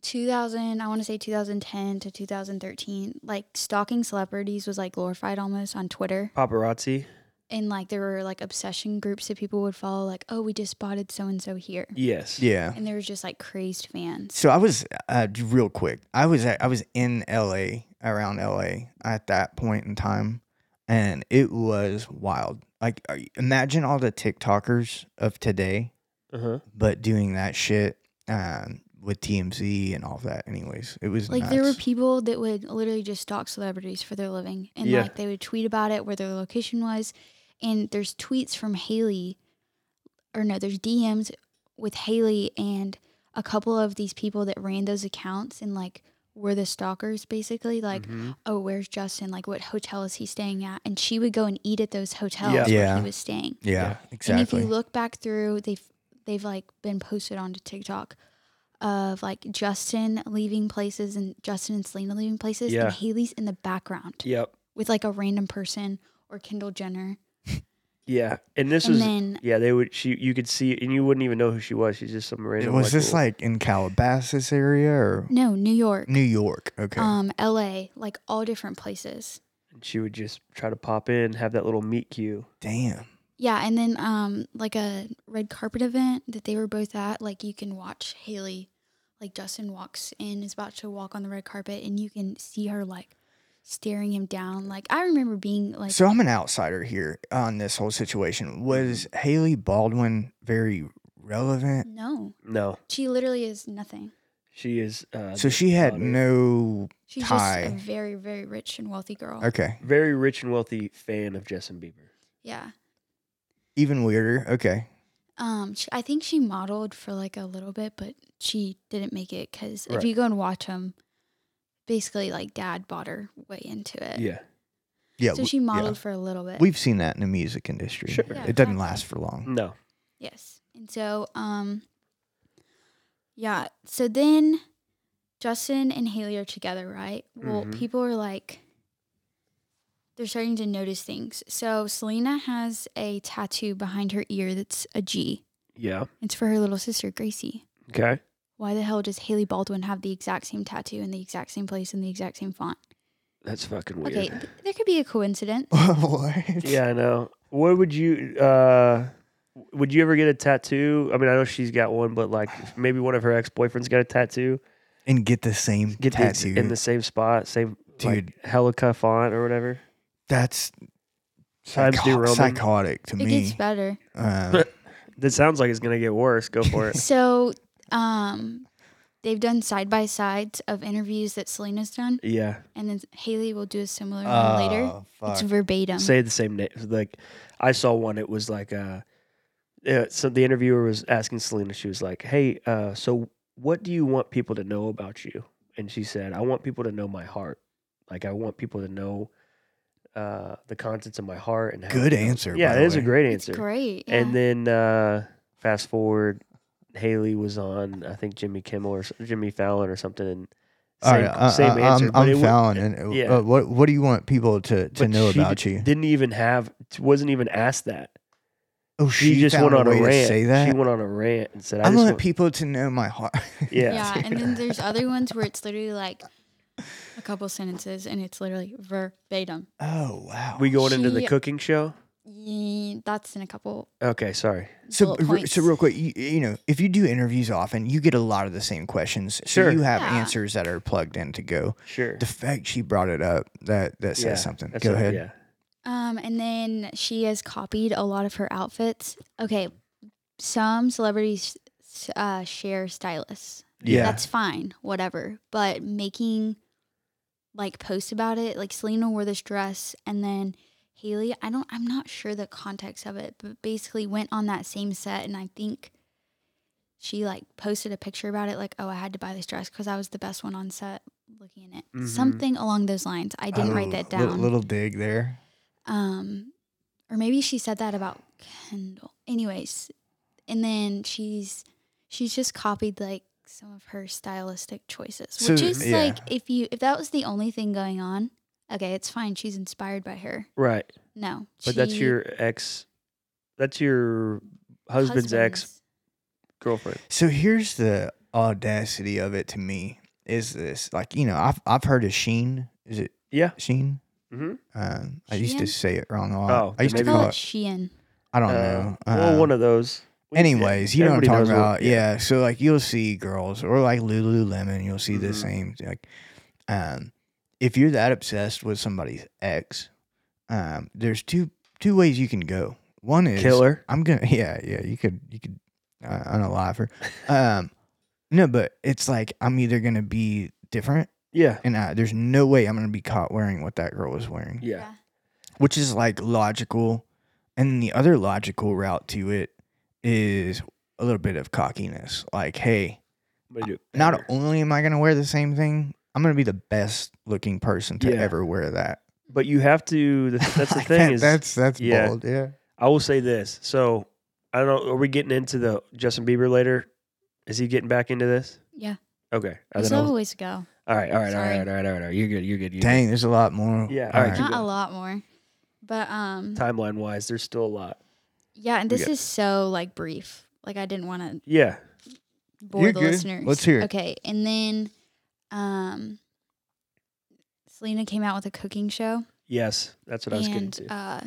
2000, I want to say 2010 to 2013, like stalking celebrities was like glorified almost on Twitter. paparazzi, And like there were like obsession groups that people would follow like, "Oh, we just spotted so and so here." yes, Yeah. And there was just like crazed fans. So I was uh, real quick. I was at, I was in LA around LA at that point in time, and it was wild. Like imagine all the TikTokers of today, uh huh, but doing that shit um, with TMZ and all that. Anyways, it was Like there were people that would literally just stalk celebrities for their living, and Yeah. like they would tweet about it, where their location was, and there's tweets from Hailey, or no, there's DMs with Hailey and a couple of these people that ran those accounts and like were the stalkers basically like Mhm. oh where's justin like what hotel is he staying at and she would go and eat at those hotels Yeah. where Yeah. he was staying yeah, Yeah. exactly. and if you look back through, they've they've like been posted onto TikTok of like Justin leaving places and Justin and Selena leaving places, Yeah. and Hailey's in the background yep, with like a random person or Kendall Jenner, yeah, and this and was. then yeah, they would. She, you could see, and you wouldn't even know who she was. She's just some random. was this like in Calabasas area or no New York, New York? Okay. um, L.A., like all different places. And she would just try to pop in, have that little meet cue. Damn. Yeah, and then um, like a red carpet event that they were both at, like you can watch Hailey, like Justin walks in, is about to walk on the red carpet, and you can see her like staring him down. Like I remember being like, So I'm an outsider here on this whole situation. Was Hailey Baldwin very relevant? no, No, she literally is nothing. she is. Uh, So she had daughter- no. She's Tie. just a very, very rich and wealthy girl. Okay. very rich and wealthy fan of Justin Bieber. Yeah. Even weirder. Okay. Um, sh I think she modeled for like a little bit, but she didn't make it because if Right. you go and watch them, basically like dad bought her way into it. Yeah, Yeah. So w- she yeah. modeled for a little bit. We've seen that in the music industry. Sure. Yeah, it doesn't exactly. last for long. no, Yes. And so, um, yeah. So then Justin and Hailey are together, right? Well, Mhm. people are like, they're starting to notice things. So Selena has a tattoo behind her ear that's a G. yeah, It's for her little sister, Gracie. okay, Why the hell does Hailey Baldwin have the exact same tattoo in the exact same place in the exact same font? that's fucking weird. Okay, th- there could be a coincidence. what? Yeah, I know. What would you? uh Would you ever get a tattoo? I mean, I know she's got one, but like maybe one of her ex boyfriends got a tattoo. and get the same Get the- tattoo. in the same spot, same Dude. like helica font or whatever. That's Times New Roman. psychotic to me. It me. gets better. Um, That sounds like it's gonna get worse. Go for it. So, um, they've done side by sides of interviews that Selena's done, yeah, and then Hailey will do a similar one later. oh, It's verbatim. say the same name. Like I saw one. It was like uh, yeah, so the interviewer was asking Selena. She was like, "Hey, uh, so what do you want people to know about you?" And she said, "I want people to know my heart. Like I want people to know." Uh, the contents of my heart and how, Good answer, Yeah, by it the is a way. great it's answer. great. And then uh, fast forward, Hailey was on I think Jimmy Kimmel or Jimmy Fallon or something, and same, right, I- same I, answer. I'm, but I'm it wa- Fallon, and uh, yeah. uh, what what do you want people to, to but know she about d- you? Didn't even have wasn't even asked that. oh, She, she, just found went on a a rant. to say that. She went on a rant and said, "I, I just want want people to know my heart. Yeah. yeah, and then there's other ones where it's literally like a couple sentences, and it's literally verbatim. oh wow. we going into the cooking show." Yeah, that's in a couple. Okay, sorry. so bullet r- points. so real quick, you, you know, if you do interviews often, you get a lot of the same questions. So Sure. you have Yeah. answers that are plugged in to go. Sure. The fact she brought it up that that says Yeah, something. that's Go a- ahead. Yeah. Um, and then she has copied a lot of her outfits. Okay, some celebrities uh, share stylists. Yeah. That's fine, whatever. But making like posts about it, like Selena wore this dress, and then Hailey, I don't, I'm not sure the context of it, but basically went on that same set, and I think she like posted a picture about it, like, oh, I had to buy this dress because I was the best one on set. Looking at it, Mhm. something along those lines. I didn't write Oh, that little- down. Little, dig there. Um, or maybe she said that about Kendall. Anyways, and then she's she's just copied like some of her stylistic choices, which So, is yeah. like if you if that was the only thing going on, okay, it's fine. She's inspired by her. Right. No, But that's she- your ex. That's your husband's ex girlfriend. So here's the audacity of it to me is this like you know I've I've heard of Sheen. Is it Yeah. Sheen? Mm-hmm. Um, I used to Shein? say it wrong a lot. Oh, I used to maybe I call call it. it Shein. I don't know. well, Uh, one of those. We- Anyways, you know what I'm everybody talking knows what- about. yeah. So like you'll see girls or like Lululemon, you'll see the Mhm. same like um if you're that obsessed with somebody's ex, um there's two two ways you can go. One is Killer. I'm gonna yeah, yeah, you could you could uh, unalive her. Um no, but it's like I'm either gonna be different Yeah. and uh, there's no way I'm gonna be caught wearing what that girl was wearing. Yeah. Which is like logical. And the other logical route to it is a little bit of cockiness. Like, hey, I'm gonna do it not only am I gonna wear the same thing, I'm gonna be the best looking person to Yeah. ever wear that. But you have to. That's the Like, thing that- is. that's that's yeah. bold. Yeah. I will say this. So I don't know. Are we getting into the Justin Bieber later? Is he getting back into this? Yeah, Okay. we And then still have a I'll- ways to go. all right. All right. All Sorry. right. All right. All right. All right. You're good. You're good. You're Dang, there's a lot more. Yeah, all right, Alright. keep Not a going. lot more, but um, good. Timeline wise, there's still a lot. yeah, and we this got- is so like brief. Like I didn't want to Yeah. bore You're the good. listeners. Let's hear it. Okay, and then um Selena came out with a cooking show Yes. That's what I was getting to. uh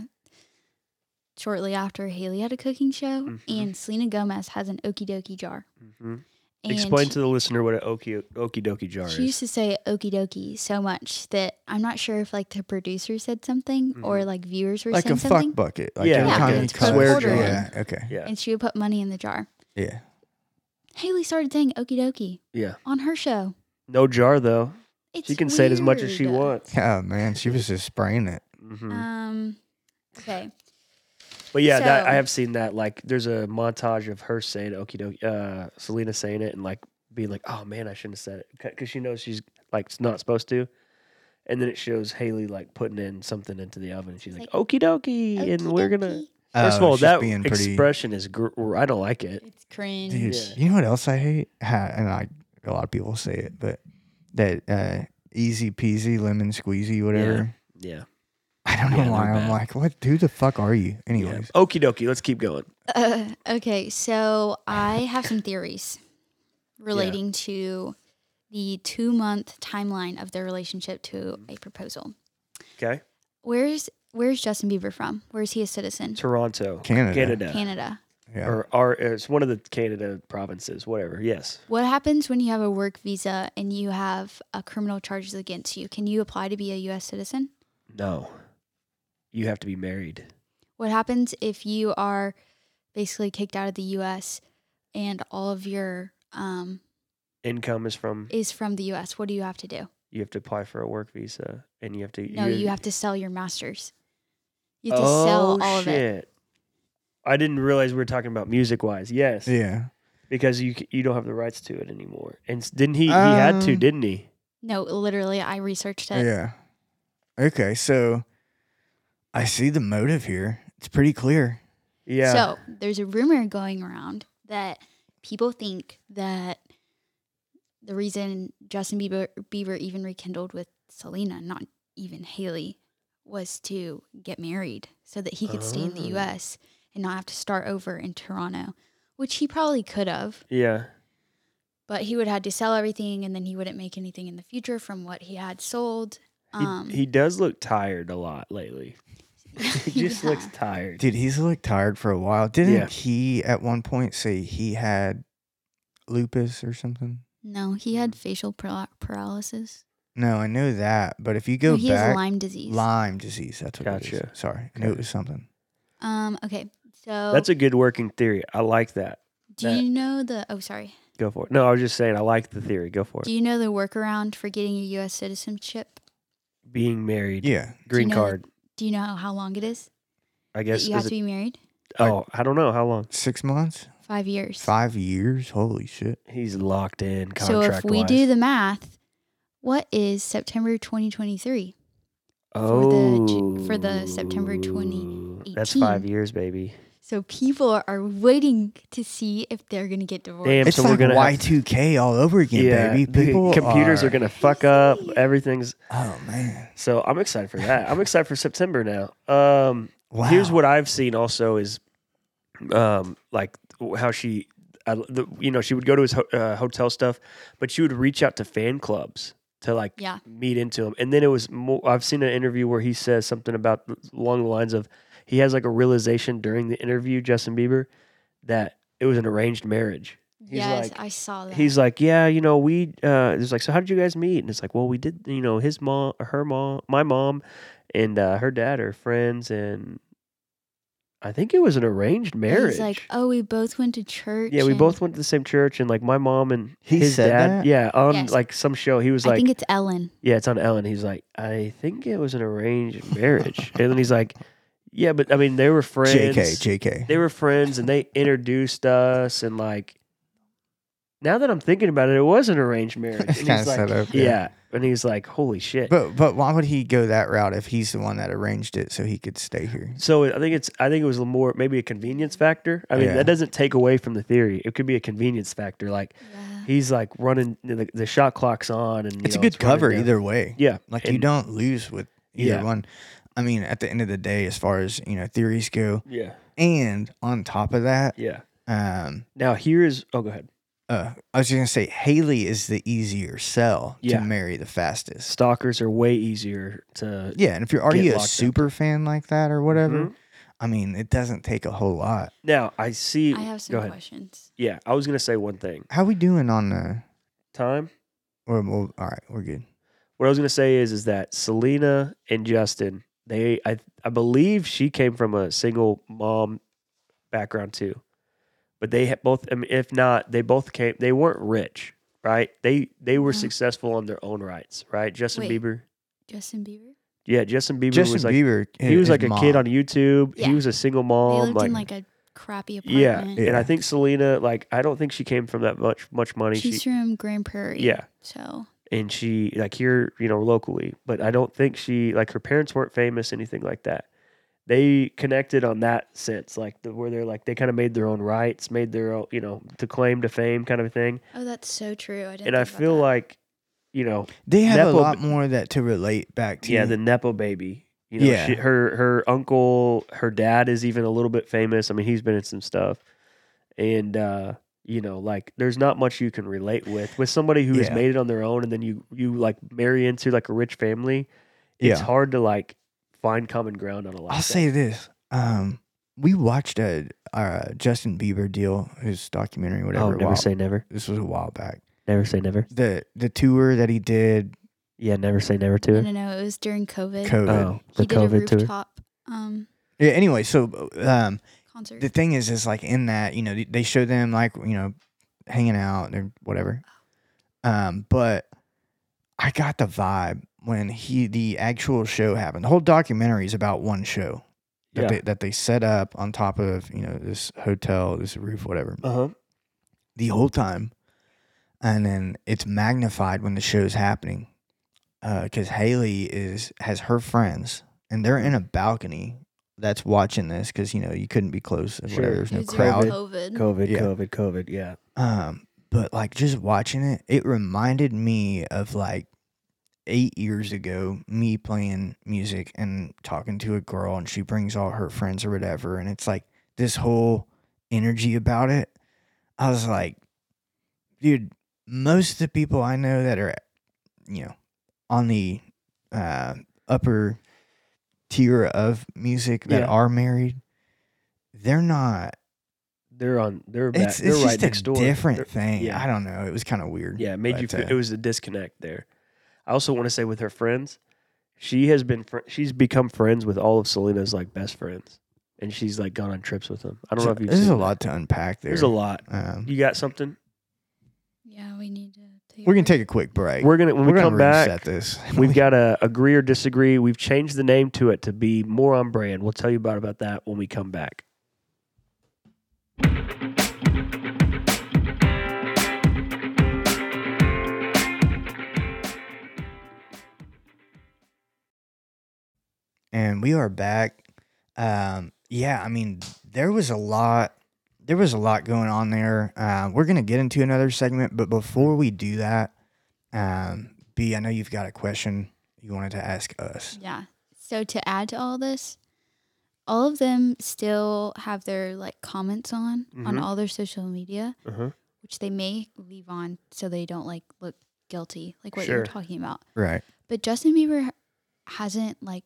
shortly after Hailey had a cooking show Mhm. and Selena Gomez has an okie dokie jar. hmm Explain she, to the listener what an okie okie dokie jar she is. She used to say okie dokie so much that I'm not sure if like the producer said something or Mhm. like viewers were Like a saying fuck something. bucket. Like Yeah, every Yeah, time but you it's swear jar. Yeah. Okay. Yeah. And she would put money in the jar. Yeah. Hailey started saying okie dokie Yeah. on her show. No jar though. It's She can say it as much as she wants. Yeah, man, she was just spraying it. hmm Um okay. But yeah, that I have seen that. Like, there's a montage of her saying "okie dokie," uh, Selena saying it, and like being like, "Oh man, I shouldn't have said it," because she knows she's like not supposed to. And then it shows Hailey like putting in something into the oven, and she's like, It's "Okie dokie," and we're gonna. Okie-dokie. First of Oh, all, she's that being pretty- expression is gr- I don't like it. It's cringe. Dude, Yeah. you know what else I hate? Ha, and I a lot of people say it, but that uh, easy peasy lemon squeezy whatever. Yeah. I don't know Yeah, why. I'm bad. like, what? Who the fuck are you? yeah. Anyways, Okie dokie. Let's keep going. Uh, okay, so I have some theories relating to the two month timeline of their relationship to a proposal. Okay. Where's Where's Justin Bieber from? Where's he a citizen? Toronto, Canada. Canada. Canada. Yeah. or are it's one of the Canada provinces, whatever. Yes. What happens when you have a work visa and you have a criminal charges against you? Can you apply to be a U.S. citizen? No. You have to be married. What happens if you are basically kicked out of the U.S. and all of your um, Income is from is from the U.S.? What do you have to do? you have to apply for a work visa and you have to No, you have to sell your masters. You have to sell Oh, all of it. Shit. I didn't realize we were talking about music wise. Yes. Yeah. Because you you don't have the rights to it anymore. And didn't he he had to, Um, didn't he? No, literally, I researched it. Yeah. Okay, so I see the motive here. It's pretty clear. Yeah. So there's a rumor going around that people think that the reason Justin Bieber, Bieber even rekindled with Selena, not even Hailey, was to get married so that he could stay in the Oh. U.S. and not have to start over in Toronto, which he probably could have, yeah. but he would have had to sell everything and then he wouldn't make anything in the future from what he had sold. He, Um, he does look tired a lot lately. he just looks tired. Dude, he's looked tired for a while. Didn't Yeah. he at one point say he had lupus or something? No, he had facial paral- paralysis. No, I know that. But if you go No, he back, has Lyme disease. Lyme disease. That's what it Gotcha. is. Sorry, I knew it was something. Um. Okay. So That's a good working theory. I like that. do that- you know the? Oh, sorry. Go for it. No, I was just saying I like the theory. Go for it. Do you know the workaround for getting a U.S. citizenship? Being married, Yeah. green know card. Do you know how long it is I that guess. you have is to be married? oh, I don't know how long. Six months? Five years. Five years? Holy shit. He's locked in So if we do the math, what is September 2023? oh, the for the September 2018. That's five years, baby. So people are waiting to see if they're gonna get divorced. Damn. It's so we're like gonna Y2K all over again, baby. People computers are, gonna fuck up. Everything's Oh man. so. I'm excited for that. I'm excited for September now. Um, Wow. Here's what I've seen also is, um, like how she, I, the, you know, she would go to his ho- uh, hotel stuff, but she would reach out to fan clubs to like Yeah. meet into him. And then it was more. I've seen an interview where he says something about along the lines of he has like a realization during the interview, Justin Bieber, that it was an arranged marriage. He's yes, like- I saw that. He's like, yeah, you know, we. Uh, it's like, so how did you guys meet? And it's like, well, we did. You know, his mom, her mom, my mom, and uh, her dad are friends, and I think it was an arranged marriage. He's like, oh, we both went to church. yeah, we both went to the same church, and like my mom and He his said dad, that? yeah, on Yes. like some show, he was like, I think it's Ellen. yeah, it's on Ellen. He's like, I think it was an arranged marriage, and then he's like, yeah, but I mean, they were friends. JK, JK. They were friends, and they introduced us, and like. Now that I'm thinking about it, it was an arranged marriage. And kinda he's like, set up, yeah. yeah. And he's like, holy shit. But but why would he go that route if he's the one that arranged it so he could stay here? so I think it's I think it was a more maybe a convenience factor. I mean, Yeah. that doesn't take away from the theory. It could be a convenience factor. Like Yeah. he's like running the, the shot clock's on and you It's a good running cover down. either way. Yeah. Like you don't lose with either Yeah. one. I mean, at the end of the day, as far as you know, theories go, Yeah. and on top of that, Yeah. um, Now here is oh go ahead. uh, I was just gonna say Hailey is the easier sell Yeah. to marry the fastest. Stalkers are way easier to Yeah, and if you're already a locked up. super fan like that or whatever, Mhm. I mean, it doesn't take a whole lot. Now I see I have some go ahead. questions. Yeah, I was gonna say one thing. How we doing on the? Time. Or, well, all right, we're good. What I was gonna say is is that Selena and Justin, they I I believe she came from a single mom background too, but they both. I mean, if not, they both came. They weren't rich, right? They they were No. successful on their own rights, right? Justin Wait. Bieber, Justin Bieber. yeah, Justin Bieber Justin was like Bieber, he was his like a kid on YouTube. He was a single they mom, lived like, in like a crappy apartment. yeah, apartment. and I think Selena, like, I don't think she came from that much much money. She's she, from Grand Prairie. yeah, So and she like here you know locally but i don't think she like her parents weren't famous anything like that they connected on that sense like the, where they're like they kind of made their own rights made their own you know to claim to fame kind of a thing oh, that's so true. I didn't. and i feel that. like you know They have Nepo a lot ba- more that to relate back to. yeah the nepo baby you know Yeah. she, her her uncle her dad is even a little bit famous i mean he's been in some stuff and uh you know like there's not much you can relate with with somebody who has Yeah. made it on their own and then you you like marry into like a rich family it's Yeah. hard to like find common ground on a lot I'll of say this. Um, we watched a uh, Justin Bieber deal, his documentary, whatever. oh, never while- say never. This was a while back. Never say never. The the tour that he did, Yeah, never say never to No, it. no, no. It was during COVID. COVID. Oh, the he did a COVID tour. rooftop um, Yeah. Anyway, so um, concert. the thing is, is like in that, you know, they- they show them like you know, hanging out or whatever. Um, but I got the vibe when he the actual show happened. The whole documentary is about one show that Yeah. they that they set up on top of you know this hotel, this roof, whatever. Uh huh. the whole time, and then it's magnified when the show's happening, because Hailey is has her friends, and they're in a balcony that's watching this because you know you couldn't be close, or Sure. whatever. There's It no was crowd. COVID. COVID, Yeah. COVID, COVID. Yeah. Um, but like just watching it, it reminded me of like eight years ago, me playing music and talking to a girl, and she brings all her friends or whatever, and it's like this whole energy about it. I was like, dude, most of the people I know that are, you know, on the uh, upper tier of music that Yeah. are married, they're not They're on. They're back. it's they're it's right just next a door. different They're- thing. yeah. I don't know. It was kind of weird. Yeah, it made you. But, Feel, uh, it was a disconnect there. I also want to say with her friends, she has been. Fr- she's become friends with all of Selena's like best friends, and she's like gone on trips with them. I don't know if you've. There's seen a that. lot to unpack there. There's a lot. Um, You got something? Yeah, we need to. Take we're gonna take a quick break. We're gonna when We're we gonna come back. reset this. We've got to agree or disagree. We've changed the name to it to be more on brand. We'll tell you about about that when we come back. and we are back. Um, yeah, I mean, there was a lot. There was a lot going on there. Uh, we're gonna get into another segment, but before we do that, um, B, I know you've got a question you wanted to ask us. Yeah. So to add to all this, all of them still have their like comments on on Mhm. all their social media, Uh-huh. which they may leave on so they don't like look guilty, like what you Sure. were talking about. Right. But Justin Bieber hasn't like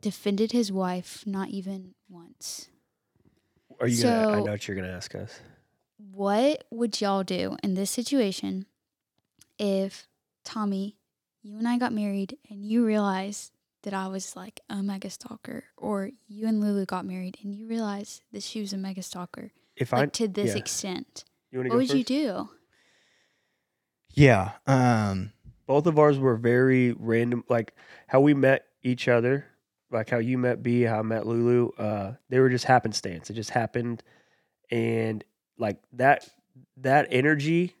defended his wife not even once. Are you gonna? I know what you're gonna ask us. What would y'all do in this situation if Tommy, you and I got married and you realized that I was like a mega stalker, or you and Lulu got married and you realized that she was a mega stalker, If like I, to this yeah. extent? you want to What would first? you do? Yeah. Um. both of ours were very random like how we met each other like how you met b how i met lulu uh they were just happenstance it just happened and like that that energy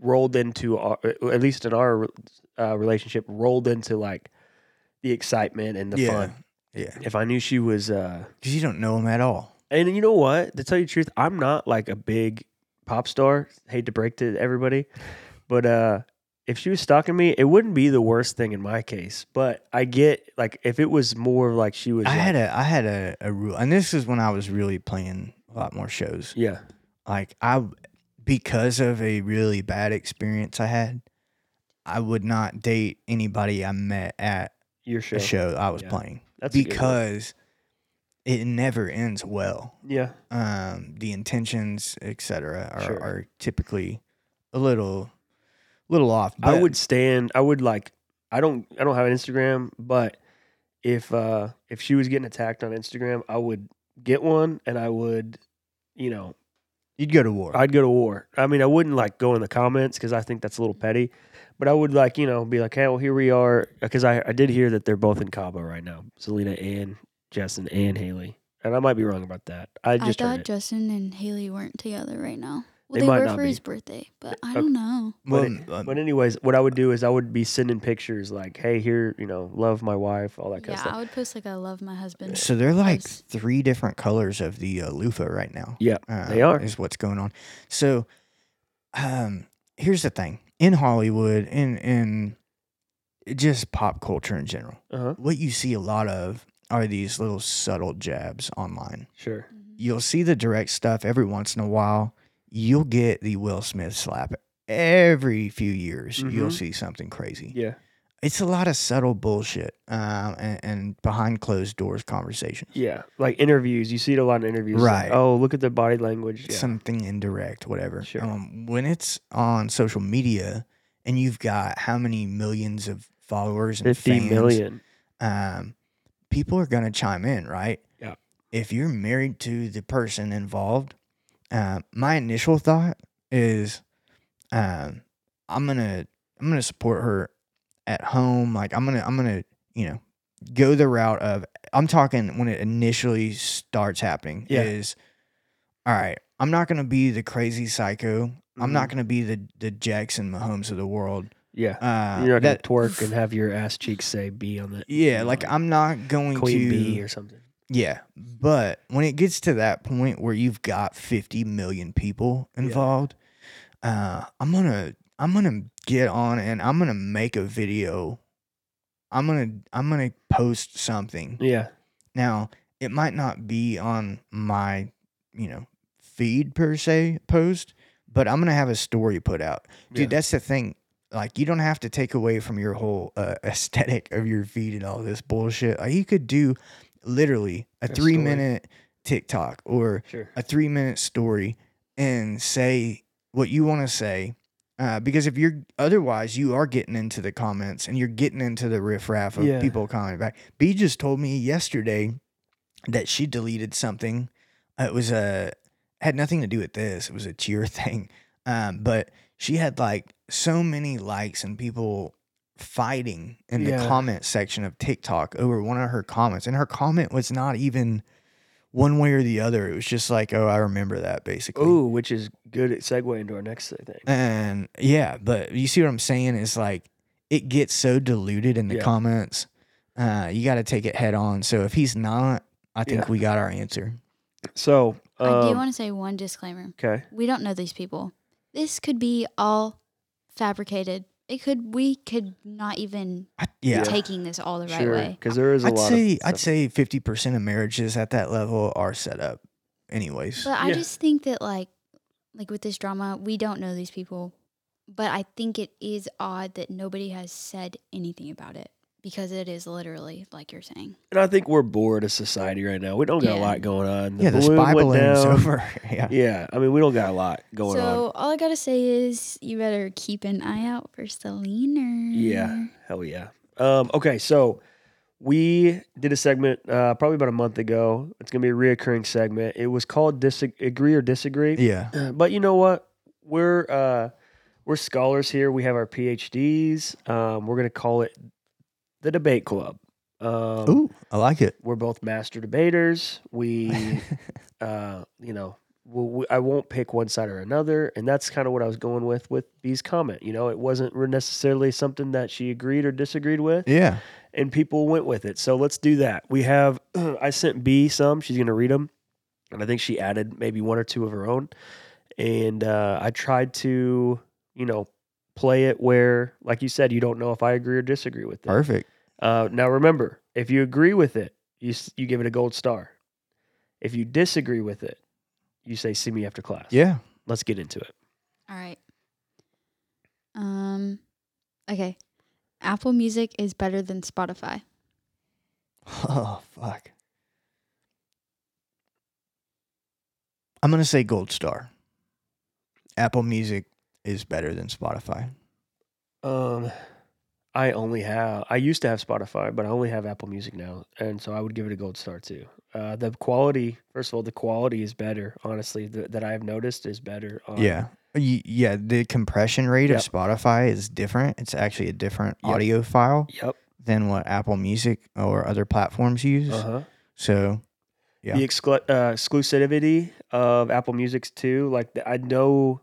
rolled into our, at least in our uh, relationship rolled into like the excitement and the yeah. fun Yeah. if i knew she was uh Because you don't know him at all. and you know what? To tell you the truth, I'm not like a big pop star. Hate to break to everybody, but uh, if she was stalking me, it wouldn't be the worst thing in my case. But I get like if it was more like she was. I like- had a I had a, a rule, and this is when I was really playing a lot more shows. yeah, Like I, because of a really bad experience I had, I would not date anybody I met at your show. a show I was Yeah. playing That's a good one. because it never ends well. yeah, Um, the intentions, etc., are, Sure. are typically a little, little off. I would stand. I would like. I don't. I don't have an Instagram, but if uh if she was getting attacked on Instagram, I would get one, and I would, you know, You'd go to war. I'd go to war. I mean, I wouldn't like go in the comments because I think that's a little petty, but I would like you know be like, hey, well here we are because I I did hear that they're both in Cabo right now, Selena and Justin and Hailey, and I might be wrong about that. I I just heard thought. Justin and Hailey weren't together right now. Well, They they, might were not for be. his birthday, but I Okay. don't know. well, but um, But anyways, what I would do is I would be sending pictures like, hey, here, you know, love my wife, all that kind Yeah, of stuff. Yeah, I would post like I love my husband. so they're like posts. three different colors of the uh, loofah right now. Yeah, uh, they are. is what's going on. So, um, here's the thing: in Hollywood, in in just pop culture in general, Uh huh. what you see a lot of are these little subtle jabs online. Sure. Mhm. You'll see the direct stuff every once in a while. You'll get the Will Smith slap every few years. You'll Mhm. see something crazy. Yeah. it's a lot of subtle bullshit um, and, and behind closed doors conversations. Yeah, like interviews. You see it a lot in interviews. like, Right. oh, look at the body language. Yeah. Something indirect, whatever. Sure. Um, when it's on social media and you've got how many millions of followers and Fifty fans, million. um, people are going to chime in, right? Yeah. If you're married to the person involved, uh, my initial thought is, um, I'm gonna I'm gonna support her at home. Like I'm gonna I'm gonna you know go the route of I'm talking when it initially starts happening Yeah. is all right. I'm not gonna be the crazy psycho. I'm not Mhm. gonna be the the Jackson Mahomes of the world. Yeah. Uh, You're not that- gonna twerk and have your ass cheeks say B on the yeah, like I'm not going Queen to B or something. Yeah, but when it gets to that point where you've got 50 million people involved, uh, I'm gonna I'm gonna get on and I'm gonna make a video. I'm gonna I'm gonna post something. Yeah. Now it might not be on my you know feed per se post, but I'm gonna have a story put out, dude. Yeah. That's the thing. Like you don't have to take away from your whole uh, aesthetic of your feed and all this bullshit. Like you could do literally a, A three story. minute TikTok or Sure. a three minute story and say what you want to say. Uh, because if you're otherwise, you are getting into the comments and you're getting into the riffraff of Yeah. people commenting back. B just told me yesterday that she deleted something. Uh, It was a had nothing to do with this. It was a cheer thing, um, but she had like so many likes and people fighting in the comment section of TikTok over one of her comments, and her comment was not even one way or the other. It was just like, "Oh, I remember that," basically. Ooh, which is good at segue into our next thing. And yeah, but you see what I'm saying is like it gets so diluted in the Yeah. comments. Uh, you got to take it head on. So if he's not, I think Yeah. we got our answer. So, I do um, want to say one disclaimer. okay. We don't know these people. This could be all fabricated. It could. We could not even I, yeah, taking this all the right Sure. way. Because there is a I'd lot say of I'd say 50% of marriages at that level are set up, anyways. But I Yeah. just think that like like with this drama, we don't know these people. But I think it is odd that nobody has said anything about it because it is literally like you're saying. And I think we're bored as society right now. We don't got a lot going on. The yeah, the balloon spy went balloon's down. over. yeah. Yeah, I mean, we don't got a lot going so on. So all I gotta say is you better keep an eye out for Selena. Yeah, hell yeah. Um, okay, so we did a segment uh, probably about a month ago. It's gonna be a reoccurring segment. It was called "Disagree or Disagree." Yeah. But you know what? We're uh, we're scholars here. We have our PhDs. Um, we're gonna call it the Debate Club. Um, Ooh, I like it. we're both master debaters. We, uh, you know, we, we, I won't pick one side or another, and that's kind of what I was going with with B's comment. You know, it wasn't necessarily something that she agreed or disagreed with, yeah. and people went with it. So let's do that. We have I sent B some. She's gonna read them, and I think she added maybe one or two of her own, and uh, I tried to, you know, play it where, like you said, you don't know if I agree or disagree with it. Perfect. Uh, now remember, if you agree with it, you you give it a gold star. If you disagree with it, you say "see me after class." Yeah. Let's get into it. All right. Um okay. Apple Music is better than Spotify. Oh, fuck. I'm going to say gold star. Apple Music is better than Spotify. Um, I only have. I used to have Spotify, but I only have Apple Music now, and so I would give it a gold star too. Uh, the quality, first of all, the quality is better. Honestly, th- that I've noticed is better. On, Yeah. Y- Yeah, the compression rate Yep. of Spotify is different. It's actually a different Yep. audio file Yep. than what Apple Music or other platforms use. Uh huh. So, Yeah. The exclu- uh, exclusivity of Apple Music's too. Like I know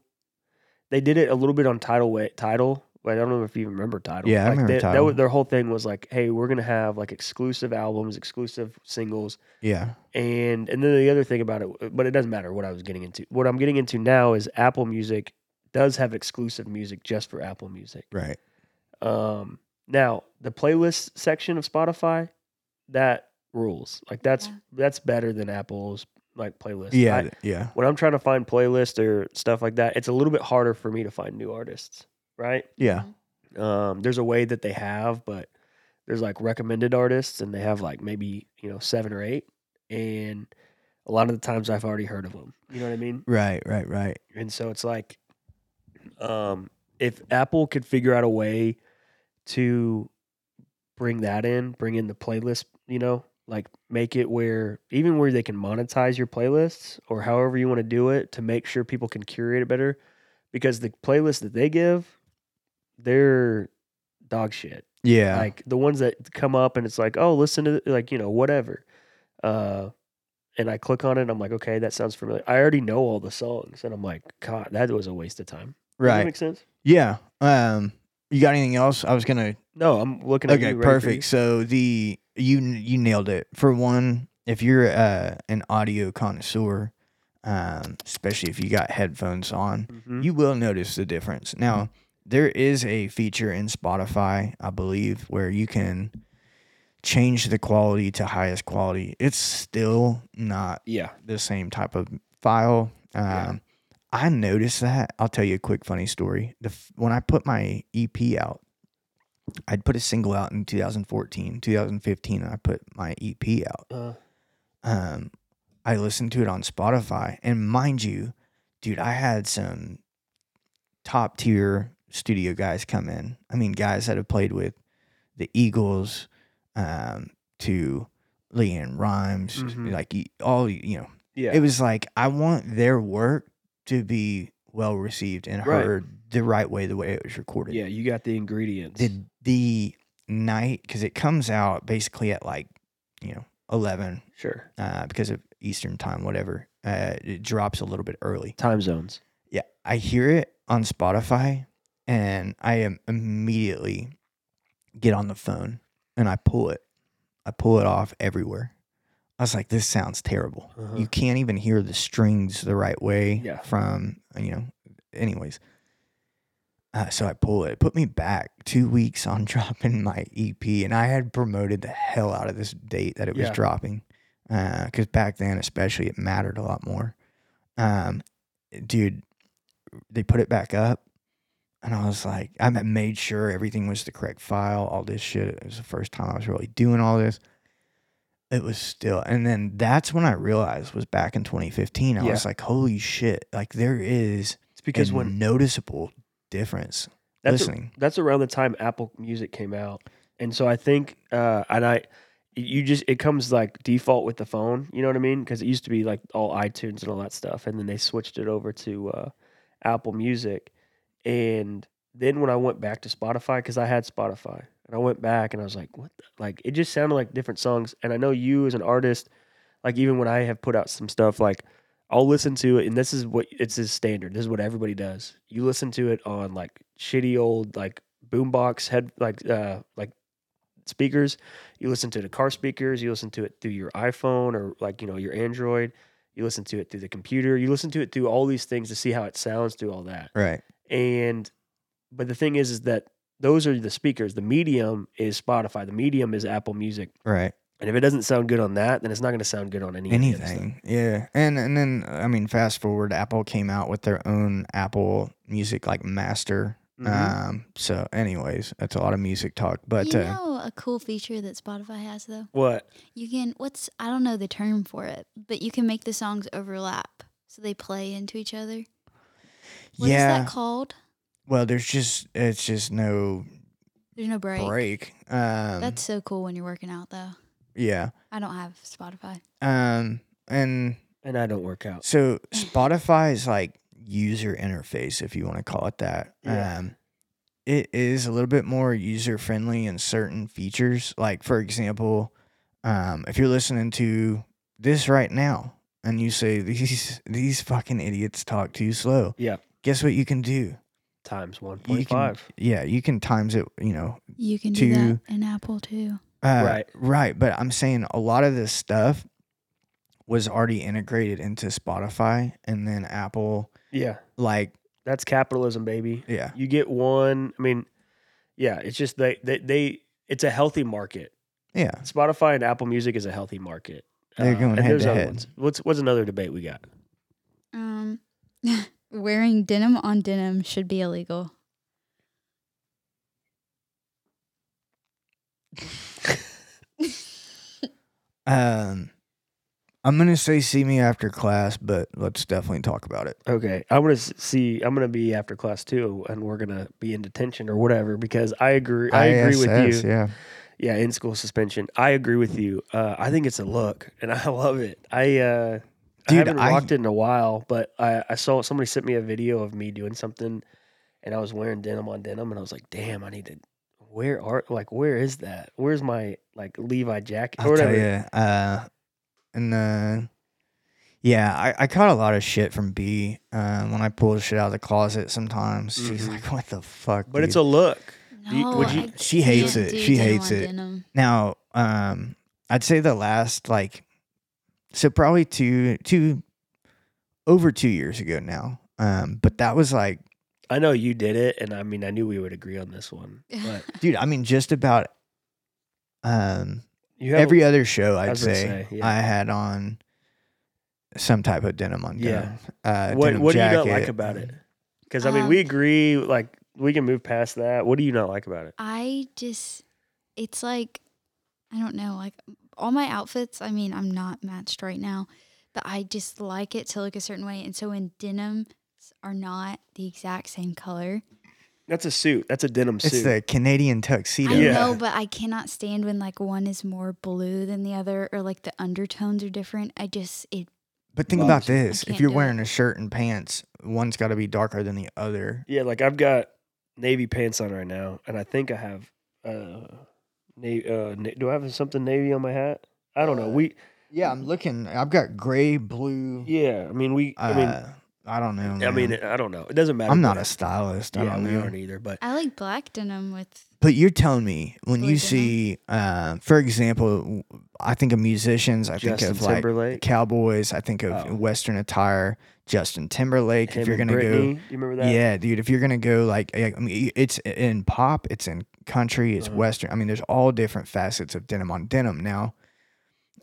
they did it a little bit on Tidal. Wa- Tidal. I don't know if you even remember Tidal. Yeah, I like remember they, That was, their whole thing was like, hey, we're gonna have like exclusive albums, exclusive singles, yeah. and and then the other thing about it, but it doesn't matter what I was getting into. What I'm getting into now is Apple Music does have exclusive music just for Apple Music. Right. Um, now the playlist section of Spotify, that rules. Like that's Yeah. that's better than Apple's like playlist. Yeah. I- yeah. when I'm trying to find playlists or stuff like that, it's a little bit harder for me to find new artists, right? Yeah. Um, there's a way that they have, but there's like recommended artists, and they have like maybe you know seven or eight, and a lot of the times I've already heard of them. You know what I mean? Right, right, right. And so it's like, um, if Apple could figure out a way to bring that in, bring in the playlist, you know, like make it where even where they can monetize your playlists or however you want to do it to make sure people can curate it better, because the playlists that they give, they're dog shit. Yeah. Like the ones that come up and it's like, oh, listen to like you know whatever. Uh, and I click on it, and I'm like, okay, that sounds familiar. I already know all the songs, and I'm like, God, that was a waste of time. Does that right. make sense? Yeah. Um you got anything else? I was going to No, I'm looking at Okay, you. ready you. perfect. So the you you nailed it. For one, if you're uh, an audio connoisseur, um, especially if you got headphones on, Mhm. you will notice the difference. Now, there is a feature in Spotify, I believe, where you can change the quality to highest quality. It's still not Yeah. the same type of file. Um, Yeah. I noticed that. I'll tell you a quick funny story. The f- when I put my EP out, I'd put a single out in 2014, 2015. I put my EP out. Uh, Um, I listened to it on Spotify, and mind you, dude, I had some top tier studio guys come in. I mean, guys that have played with the Eagles, um, to LeAnn Rimes, Mhm. like all you know. yeah. It was like I want their work to be well received and Right. heard the right way, the way it was recorded. yeah. You got the ingredients. The the night because it comes out basically at like you know eleven sure. uh, because of Eastern time, whatever. Uh, it drops a little bit early. Time zones. Yeah, I hear it on Spotify, and I am immediately get on the phone and I pull it. I pull it off everywhere. I was like, this sounds terrible. Uh-huh. You can't even hear the strings the right way Yeah. from you know. Anyways, uh, so I pull it. It put me back two weeks on dropping my EP, and I had promoted the hell out of this date that it was Yeah. dropping, because back then, especially, it mattered a lot more. Um, dude, they put it back up, and I was like, I made sure everything was the correct file, all this shit. It was the first time I was really doing all this. It was still, and then that's when I realized was back in 2015. I Yeah. was like, holy shit! Like there is It's because when noticeable difference that's a- listening. that's around the time Apple Music came out, and so I think, uh, and I, you just it comes like default with the phone. You know what I mean? Because it used to be like all iTunes and all that stuff, and then they switched it over to uh, Apple Music, and then when I went back to Spotify, because I had Spotify, and I went back and I was like, what? The? Like it just sounded like different songs, and I know you as an artist, like even when I have put out some stuff, like I'll listen to it, and this is what it's his standard. This is what everybody does. You listen to it on like shitty old like boombox head like uh like speakers. You listen to the car speakers. You listen to it through your iPhone or like you know your Android. You listen to it through the computer. You listen to it through all these things to see how it sounds through all that. Right. And but the thing is, is that those are the speakers. The medium is Spotify. The medium is Apple Music. Right. And if it doesn't sound good on that, then it's not going to sound good on any of the other. Anything. Yeah. And and then I mean, fast forward, Apple came out with their own Apple Music like master. Mhm. Um. So, anyways, that's a lot of music talk. But you uh, know a cool feature that Spotify has though? What? You can what's I don't know the term for it, but you can make the songs overlap so they play into each other. What is yeah. that called? Well, there's just it's just no There's no break. break. Um. That's so cool when you're working out though. Yeah. I don't have Spotify. Um. And And I don't work out. So Spotify is like user interface, if you want to call it that. Yeah. Um, it is a little bit more user friendly in certain features. Like for example, um, if you're listening to this right now and you say these these fucking idiots talk too slow, Yeah. guess what you can do? Times one You point can- five. Yeah, you can times it. You know, You can do To- that in Apple too. Uh, Right. right. But I'm saying a lot of this stuff was already integrated into Spotify, and then Apple Yeah. like That's capitalism, baby. yeah. You get one. I mean, yeah, it's just they, they, they it's a healthy market. Yeah. Spotify and Apple Music is a healthy market. Uh, They're going and head there's to other head. ones. What's what's another debate we got? Um, wearing denim on denim should be illegal. Um, I'm gonna say see me after class, but let's definitely talk about it. Okay, I'm gonna see. I'm gonna be after class too, and we're gonna be in detention or whatever because I agree. I agree with you. Yeah. Yeah, in school suspension. I agree with you. Uh, I think it's a look, and I love it. I uh, I haven't I- rocked it in a while, but I, I saw somebody sent me a video of me doing something, and I was wearing denim on denim, and I was like, "Damn, I need to." Where are like where is that? Where's my like Levi jacket or I'll tell whatever? you. Uh, and uh, yeah, I, I caught a lot of shit from B. Uh, when I pulled shit out of the closet, sometimes she's Mhm. like, "What the fuck?" But it's dude?" a look. Do you- No, would you- I She hates can't it. do She denim hates on it. denim. now. Um, I'd say the last like, so probably two two over two years ago now. Um, but that was like I know you did it, and I mean I knew we would agree on this one. But dude i mean just about um you have every other show i'd was say, say, yeah. i had on some type of denim on Yeah. denim uh what denim what do you not like about it? Because I mean, Um, we agree. Like we can move past that. What do you not like about it? I just, it's like, I don't know, like all my outfits, I mean, I'm not matched right now, but I just like it to look a certain way. And so in denims are not the exact same color, That's a suit. That's a denim suit. it's suit. the canadian tuxedo I Yeah. know, but I cannot stand when like one is more blue than the other or like the undertones are different. I just, it, but think about Bothers you. I this if you're do it. wearing a shirt and pants one's got to be darker than the other yeah, like I've got navy pants on right now, and I think I have. uh navy, uh, na- Do I have something navy on my hat? I don't know. We yeah i'm looking i've got gray blue yeah. I mean we. I mean uh, i don't know I mean. I don't know. It doesn't matter. i'm not but- a stylist i Yeah, don't we know aren't either. But I like black denim with, But you're telling me when Blue you denim? see, uh, for example, I think of musicians, I Justin think of like Timberlake, cowboys, I think of Oh. Western attire, Justin Timberlake. him if you're gonna Britney, go, you remember that? yeah, dude, if you're gonna go like, I mean, it's in pop, it's in country, it's Uh-huh. Western. I mean, there's all different facets of denim on denim. Now,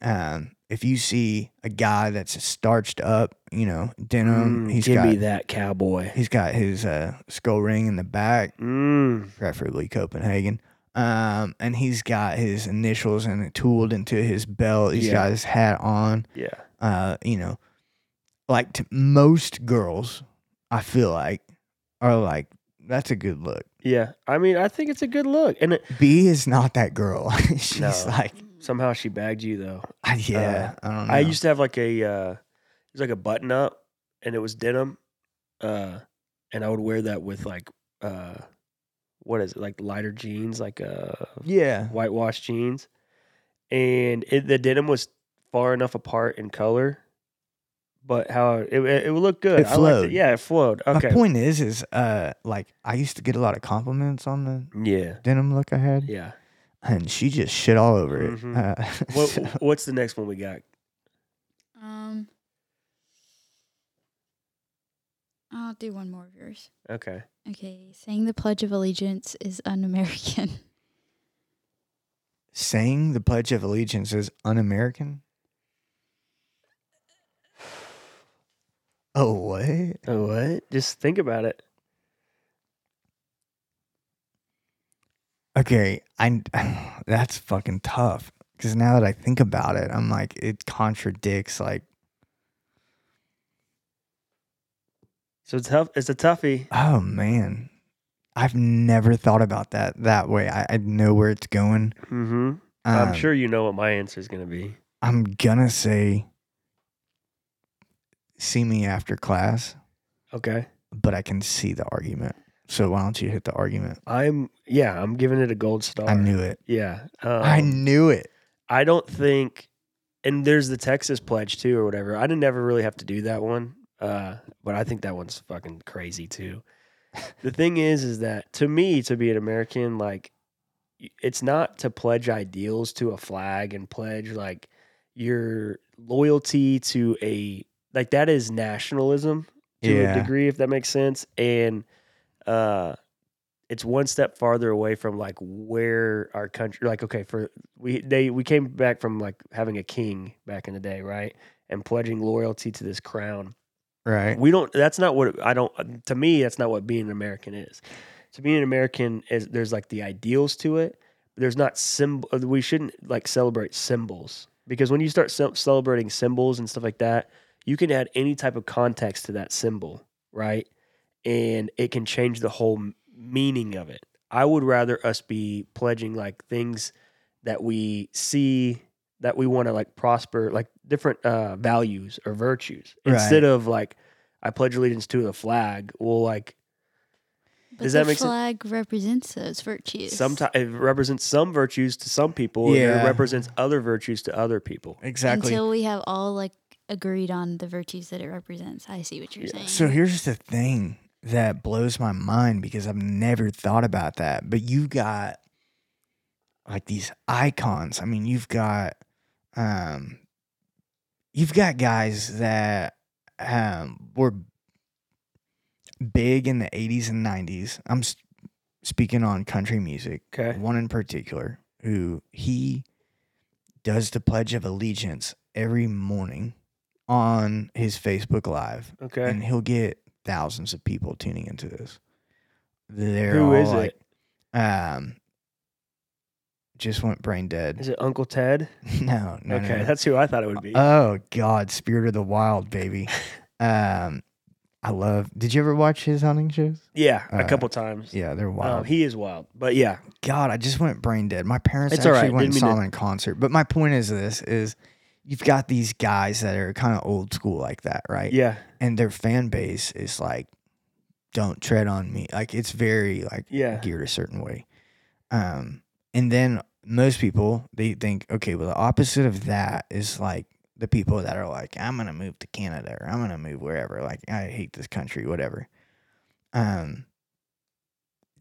um, if you see a guy that's starched up, you know, denim, Mm, he's give got me that cowboy. he's got his uh, skull ring in the back Mm, preferably Copenhagen. Um, and he's got his initials and it tooled into his belt. He's Yeah. got his hat on. yeah. Uh, you know, like most girls, I feel like are like that's a good look. Yeah. I mean, I think it's a good look, and it, B is not that girl. She's No. like, somehow she bagged you though. Yeah, I don't know. I used to have like a uh it was like a button up and it was denim. Uh and I would wear that with like uh what is it, like lighter jeans, like uh yeah, whitewash jeans. And it, the denim was far enough apart in color, but how it it, it would look good. It I liked flowed. it. Yeah, it flowed. Okay. My point is, is uh, like I used to get a lot of compliments on the Yeah. denim look I had, Yeah. And she just shit all over it. Mhm. Uh, What so- what's the next one we got? um, I'll do one more of yours. Okay. Okay, saying the Pledge of Allegiance is un-American. saying the Pledge of Allegiance is un-American? Oh, what? Oh what? Just think about it. Okay, I that's fucking tough because now that I think about it, I'm like it contradicts like So it's tough it's a toughie. oh man, I've never thought about that that way. I, I know where it's going. Mm-hmm. I'm Um, sure you know what my answer is gonna be. I'm gonna say see me after class, Okay. but I can see the argument. So why don't you hit the argument? I'm yeah, I'm giving it a gold star. I knew it. Yeah. Um, I knew it. I don't think and there's the Texas pledge too or whatever. I didn't ever really have to do that one. Uh, but I think that one's fucking crazy too. the thing is is that to me to be an American like it's not to pledge ideals to a flag and pledge like your loyalty to a like that is nationalism to Yeah. a degree if that makes sense and uh it's one step farther away from like where our country like okay for we they we came back from like having a king back in the day right and pledging loyalty to this crown Right. we don't that's not what i don't to me that's not what being an american is to be an american is there's like the ideals to it there's not symbol. We shouldn't like celebrate symbols because when you start celebrating symbols and stuff like that, you can add any type of context to that symbol, right? And it can change the whole meaning of it. I would rather us be pledging like things that we see that we want to like prosper, like different uh, values or virtues, Right. instead of like I pledge allegiance to the flag. Well, like But Does the that make sense? flag represents those virtues. sometimes it represents some virtues to some people, and Yeah. it represents other virtues to other people. Exactly. Until we have all like agreed on the virtues that it represents. I see what you're Yeah. saying. So here's the thing that blows my mind because I've never thought about that. But you've got like these icons. I mean, you've got um you've got guys that um were big in the 80s and 90s. I'm s- speaking on country music. Okay. One in particular who he does the pledge of allegiance every morning on his Facebook live Okay. and he'll get thousands of people tuning into this. They're Who all is like, it? Um, just went brain dead. Is it Uncle Ted? no, no, okay, no, that's who I thought it would be. Oh God, Spirit of the Wild, baby. um, I love. Did you ever watch his hunting shows? yeah, a uh, couple times. Yeah, they're Um, wild. he is wild, but yeah, God, I just went brain dead. My parents It's actually right. went and saw him in concert. But my point is this: is you've got these guys that are kind of old school like that, right? yeah, and their fan base is like don't tread on me. Like it's very like yeah, geared a certain way. Um and then most people they think okay well the opposite of that is like the people that are like i'm gonna move to canada or i'm gonna move wherever. Like i hate this country whatever. Um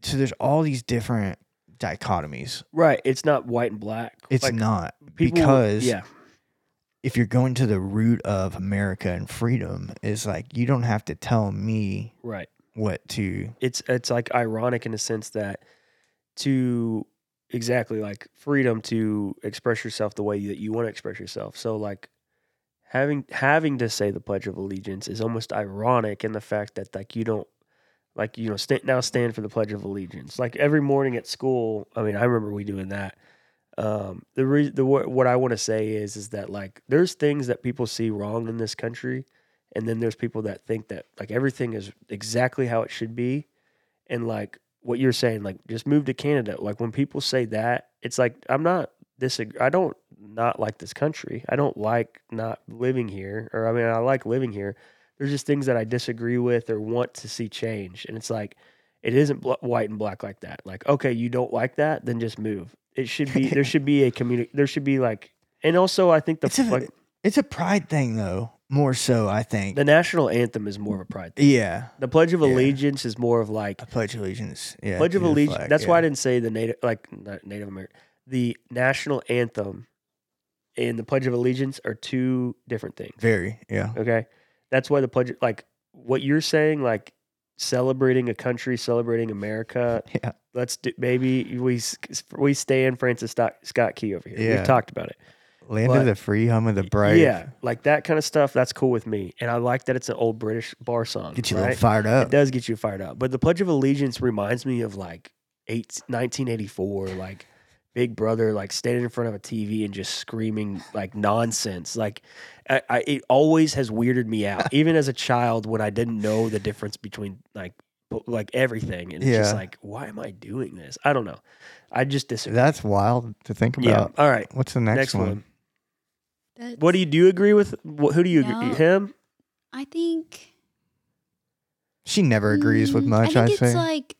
so there's all these different dichotomies. Right. It's not white and black. it's Like, not. people- because yeah, if you're going to the root of america and freedom is like you don't have to tell me right. what to It's it's like ironic in the sense that to exactly like freedom to express yourself the way that you want to express yourself. So like having having to say the pledge of allegiance is almost ironic in the fact that like you don't like you know sta- now stand for the pledge of allegiance like every morning at school i mean i remember we doing that um the re- the what i want to say is is that like there's things that people see wrong in this country and then there's people that think that like everything is exactly how it should be and like what you're saying like just move to canada like when people say that it's like i'm not disagree i don't not like this country i don't like not living here or i mean i like living here there's just things that I disagree with or want to see change. And it's like, it isn't bl- white and black like that. Like, okay, you don't like that, then just move. It should be, there should be a community, there should be like, and also I think the, It's a- like, It's a pride thing, though. More so, I think. the national anthem is more of a pride thing. yeah, The Pledge of Yeah. Allegiance is more of like, I pledge of allegiance. Yeah, Pledge of Allegiance. flag, That's why I didn't say the native, like Native American, the national anthem and the Pledge of Allegiance are two different things. Very, yeah, Okay. That's why the pledge, like what you're saying, like celebrating a country, celebrating America. yeah. Let's do, maybe We we stand Francis Scott, Scott Key over here. Yeah. We've talked about it. Land But- of the free, home of the brave. Yeah, like that kind of stuff. That's cool with me, and I like that it's an old British bar song. get you a right? little fired It does get you fired up. But the Pledge of Allegiance reminds me of like eight, 1984, like Big Brother, like standing in front of a TV and just screaming like nonsense. Like I, I, it always has weirded me out, even as a child when I didn't know the difference between like like everything. And it's just like, why am I doing this? I don't know. I just disagree. That's wild to think yeah. about. All right. What's the next, Next, one? one. What do you do? You agree with? wh- Who do you No. agree? Him? I think She never agrees with Mm, much. I I, think say. it's like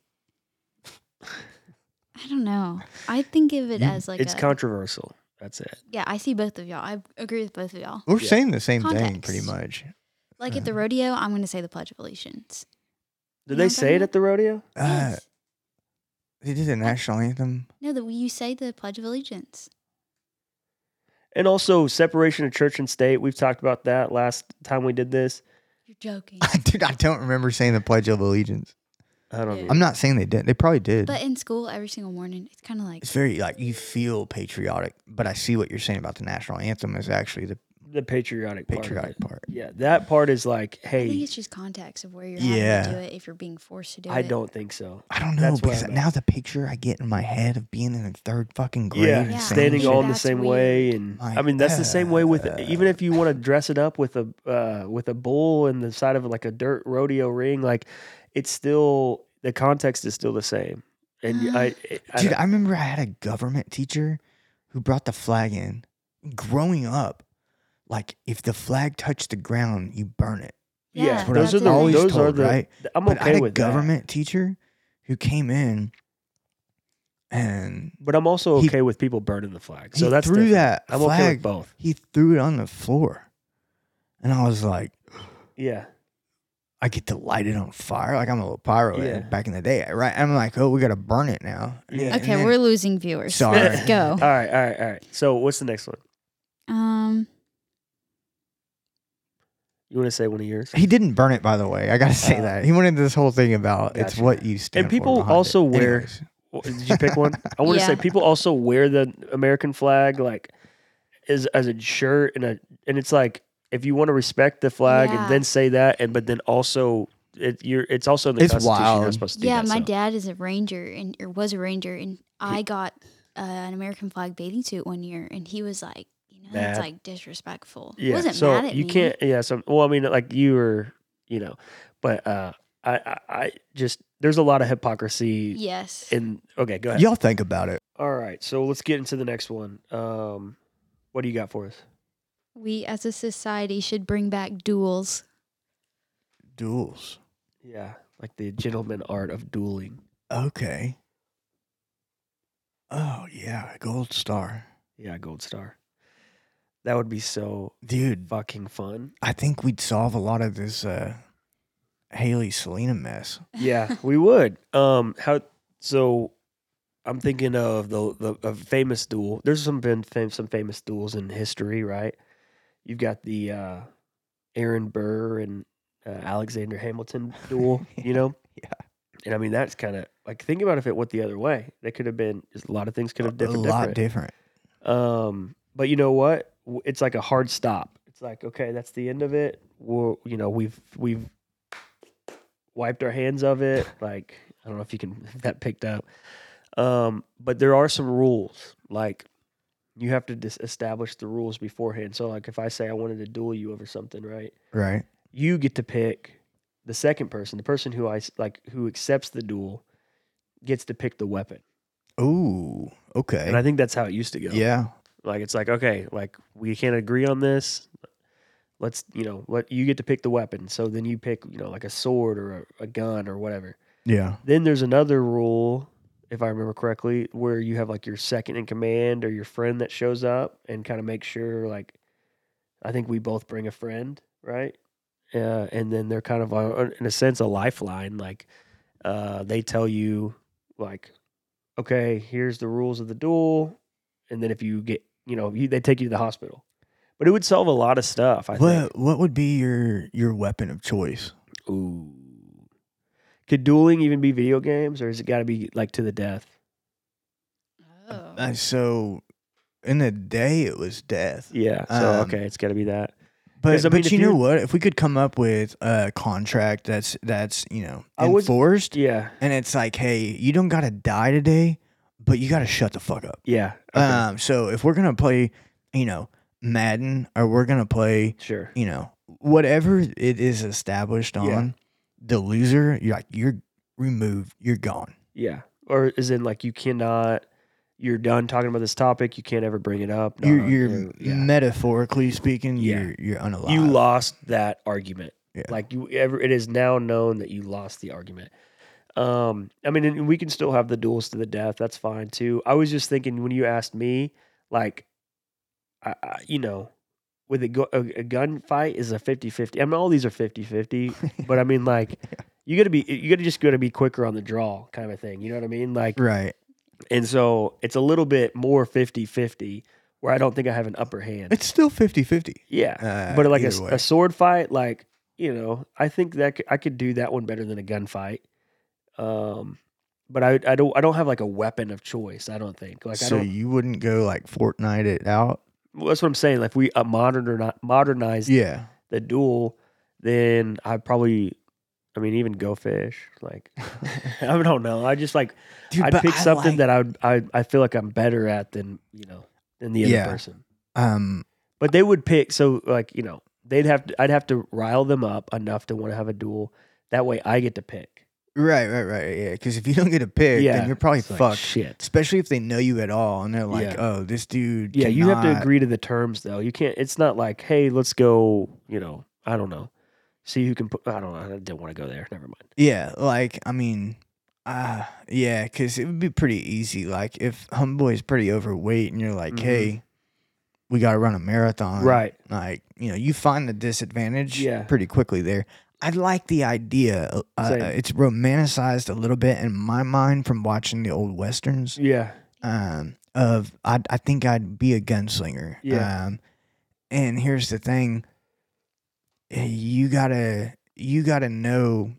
I don't know. I think of it You- as like it's a, controversial. That's it. yeah. I see both of y'all. I agree with both of y'all. We're yeah. saying the same thing, pretty much. Like at the rodeo, I'm going to say the Pledge of Allegiance. Did You they say it at the rodeo? Uh, Yes. they did the national anthem. No, that you say the Pledge of Allegiance. And also separation of church and state. We've talked about that last time we did this. You're joking. Dude, I don't remember saying the Pledge of Allegiance. I don't Yeah. know. I'm not saying they did. They probably did. but in school, every single morning, it's kind of like it's very like you feel patriotic, but I see what you're saying about the national anthem is actually the the patriotic part. patriotic it. part. Yeah, that part is like, hey, I think hey, it's just context of where you're Yeah. having to do it if you're being forced to do I it. I don't think so. I don't know That's because I'm now the picture I get in my head of being in the third fucking grade, Yeah, Yeah, standing shit. on the same weird. way, and Like, I mean that's the same way with uh, even if you want to dress it up with a uh, with a bull in the side of like a dirt rodeo ring, like it's still the context is still the same. And y- I, eh, I, Dude, don't- I remember I had a government teacher who brought the flag in. Growing up, like if the flag touched the ground, you burn it. yeah, Yeah, That's what those I are was the always those are told, the. right? I'm okay But I okay had a with that. government teacher who came in and But I'm also He- okay with people burning the flag. So he that's threw different. that I'm okay with both. he threw it on the floor, and I was like, Yeah, I get to light it on fire. Like I'm a little pyro Yeah. back in the day, right? I'm like, oh, we got to burn it now. Yeah. and Okay, then- we're losing viewers. Sorry. Let's go. all right, all right, all right. So what's the next one? Um, You want to say one of yours? He didn't burn it, by the way. I gotta say Uh, that he went into this whole thing about it's gotcha. what you stand And for people behind it. also wear- Anyways. Well, Did you pick one? I want to say people also wear the American flag like as as a shirt and a and it's like if you want to respect the flag Yeah. and then say that and but then also it you're it's also in the It's Constitution you're wild. supposed to do yeah, that, my so. dad is a ranger and or was a ranger, and I got uh, an American flag bathing suit one year, and he was like, you know, that's Mad. like disrespectful. He Yeah, wasn't so mad at you me. can't yeah so well I mean like you were you know but uh I I, I just there's a lot of hypocrisy Yes. And okay go ahead Y'all think about it. all right so let's get into the next one um what do you got for us we as a society should bring back duels. Duels. yeah like the gentleman art of dueling Okay. Oh yeah, gold star, Yeah, gold star. That would be so dude. fucking fun. I think we'd solve a lot of this uh, Hailey Selena mess. Yeah, we would. Um, how? So, I'm thinking of the the a famous duel. There's some been fam- some famous duels in history, right? You've got the uh, Aaron Burr and uh, Alexander Hamilton duel. You know. Yeah. And I mean that's kind of like think about if it went the other way. They could have been just a lot of things could have a different. lot different. Um, but you know what? It's like a hard stop. It's like okay, that's the end of it. We'll, you know, we've we've wiped our hands of it. Like I don't know if you can if that picked up. Um, but there are some rules. Like you have to dis- establish the rules beforehand. So like if I say I wanted to duel you over something, right? Right. You get to pick the second person, the person who I like who accepts the duel gets to pick the weapon. Ooh. Okay. And I think that's how it used to go. yeah. Like it's like okay, like we can't agree on this. Let's you know let you get to pick the weapon. So then you pick you know like a sword or a, a gun or whatever. Yeah. Then there's another rule, if I remember correctly, where you have like your second in command or your friend that shows up and kind of make sure like I think we both bring a friend, right? Uh, and then they're kind of uh, in a sense a lifeline. Like uh, they tell you like, okay, here's the rules of the duel, and then if you get you know you, they take you to the hospital. But it would solve a lot of stuff. I think. What What would be your your weapon of choice? Ooh. Could dueling even be video games, or has it got to be like to the death? Oh. Uh, so, in the day, it was death. Yeah. So Um, okay, it's got to be that. But 'Cause, I mean, but you know what? If we could come up with a contract that's that's you know I was- enforced, Yeah. and it's like, hey, you don't gotta die today, but you gotta shut the fuck up. Yeah. Okay. Um, so if we're gonna play, you know, Madden, or we're gonna play, sure. you know, whatever it is established on, Yeah. The loser, you're like, you're removed, you're gone. Yeah. Or is in like you cannot. You're done talking about this topic. You can't ever bring it up. No, you're you're no, yeah. metaphorically speaking, Yeah. you're you're unalive. You lost that argument. Yeah. Like you ever it is now known that you lost the argument. Um I mean and we can still have the duels to the death. That's fine too. I was just thinking when you asked me like I, I you know with a, a, a gunfight is a 50-50. I mean all these are 50-50, but I mean like you got to be you got to just got to be quicker on the draw kind of thing. You know what I mean? Like right. and so it's a little bit more 50-50 where I don't think I have an upper hand. It's still 50-50. Yeah, Uh, but like a, either s- way. a sword fight, like you know, I think that I could do that one better than a gunfight. Um, but I I don't I don't have like a weapon of choice. I don't think like I so don't. you wouldn't go like Fortnite it out. Well, that's what I'm saying. Like if we uh, modern or not modernized Yeah. the duel, then I'd probably, I mean, even go fish. Like I don't know. I just like Dude, I'd pick I something like- that I would I I feel like I'm better at than you know than the other Yeah. person. um But they would pick so like you know they'd have to I'd have to rile them up enough to want to have a duel. That way I get to pick. Right, right, right. Yeah, because if you don't get a pick, yeah, then you're probably it's like, fucked. Shit. Especially if they know you at all and they're like, Yeah. "Oh, this dude." Yeah, you have to cannot- agree to the terms though. You can't. It's not like, hey, let's go. You know, I don't know. See who can put. I don't know. I didn't want to go there. Never mind. Yeah, like I mean, uh yeah, because it would be pretty easy. Like if homeboy's pretty overweight and you're like, Mhm. "Hey, we got to run a marathon," Right. Like you know, you find the disadvantage Yeah. pretty quickly there. I like the idea. Uh, it's romanticized a little bit in my mind from watching the old westerns. Yeah. um, of I I think I'd be a gunslinger. Yeah. Um, and here's the thing: you gotta you gotta know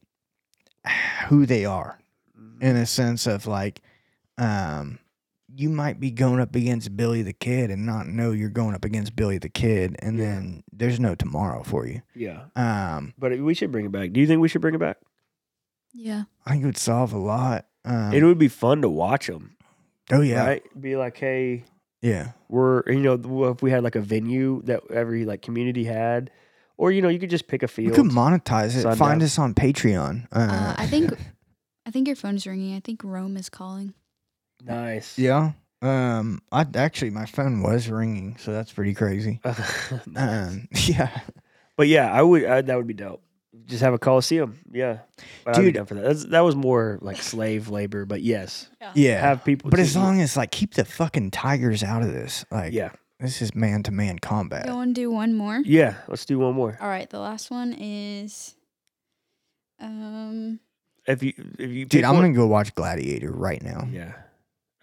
who they are in a sense of like, um, you might be going up against Billy the Kid and not know you're going up against Billy the Kid, and Yeah. then there's no tomorrow for you. Yeah. Um, But we should bring it back. Do you think we should bring it back? Yeah. I think it would solve a lot. Um, it would be fun to watch them. oh yeah, Right. Be like, hey, yeah, we're you know if we had like a venue that every like community had, or you know you could just pick a we field. could monetize it. Sundown. Find us on Patreon. Uh, Uh, I think I think your phone's ringing. I think Rome is calling. Nice. Yeah. Um. I actually my phone was ringing, so that's pretty crazy. Nice. Um. Yeah. But yeah, I would. I, that would be dope. Just have a coliseum. Yeah, but I'd be Dude. down for that. That's, that was more like slave labor, but yes, Yeah. have people. but to- as long as like keep the fucking tigers out of this, like yeah, this is man to man combat. Go and do one more. yeah. Let's do one more. All right, the last one is um If you, if you, Dude, I'm one- gonna go watch Gladiator right now. Yeah.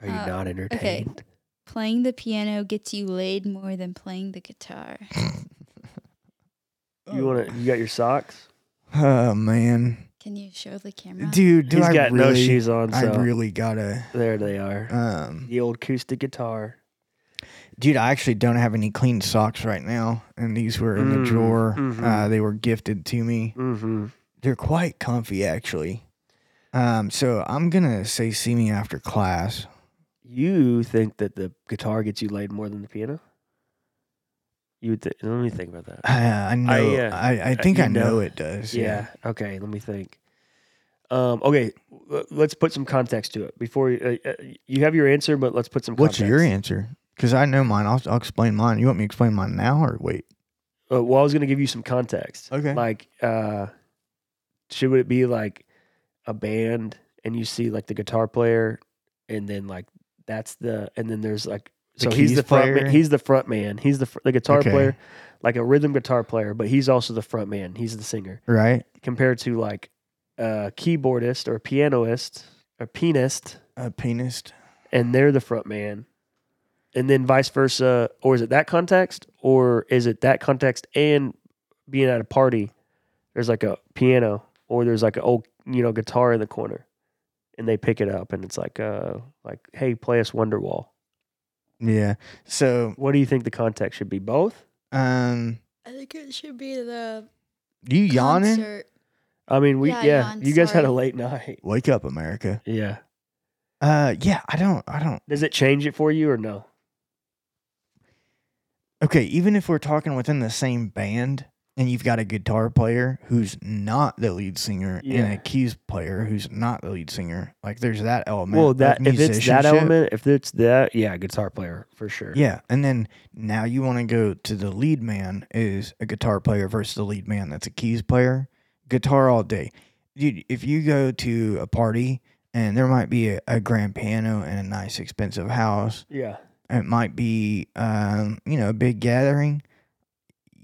Are you Uh, not entertained? Okay. playing the piano gets you laid more than playing the guitar. You want to? You got your socks? Oh man, Can you show the camera? dude, do He's I got really? no shoes on, So I so really gotta. there they are. Um, the old acoustic guitar. dude, I actually don't have any clean socks right now, and these were in Mm, the drawer. mhm. Uh, they were gifted to me. Mm-hmm. They're quite comfy, actually. Um, so I'm gonna say, see me after class. You think that the guitar gets you laid more than the piano? You would think. Let me think about that. Uh, I know. uh, I, I think I know, know. it does. Yeah. Okay. Let me think. Um, okay. Let's put some context to it before you, uh, uh, you have your answer, but let's put some. What's context. your answer? Because I know mine. I'll, I'll explain mine. You want me to explain mine now or wait? Uh, well, I was going to give you some context. Okay. Like, uh, should it be like a band and you see like the guitar player, and then like that's the, and then there's like The so he's the front player? man, he's the front man, he's the fr- the guitar Okay. player, like a rhythm guitar player, but he's also the front man, he's the singer. Right. Compared to like a keyboardist or a pianist or pianist, A penis. and they're the front man. And then vice versa, or is it that context, or is it that context and being at a party? There's like a piano, or there's like an old, you know, guitar in the corner, and they pick it up, and it's like, uh, like, hey, play us Wonderwall. Yeah. So, What do you think the context should be? Both? um, I think it should be the you yawning? concert. I mean, we Yeah, yeah, yawn, you guys had a sorry. late night. Wake up, America. Yeah. Uh, yeah. I don't. I don't. Does it change it for you or no? Okay. Even if we're talking within the same band, and you've got a guitar player who's not the lead singer, and a keys player who's not the lead singer, like there's that element. Well, that if it's that element, if it's that, yeah, guitar player for sure. Yeah, and then now you want to go to the lead man is a guitar player versus the lead man that's a keys player. Guitar all day, dude. If you go to a party and there might be a, a grand piano and a nice expensive house, Yeah. it might be um, you know a big gathering.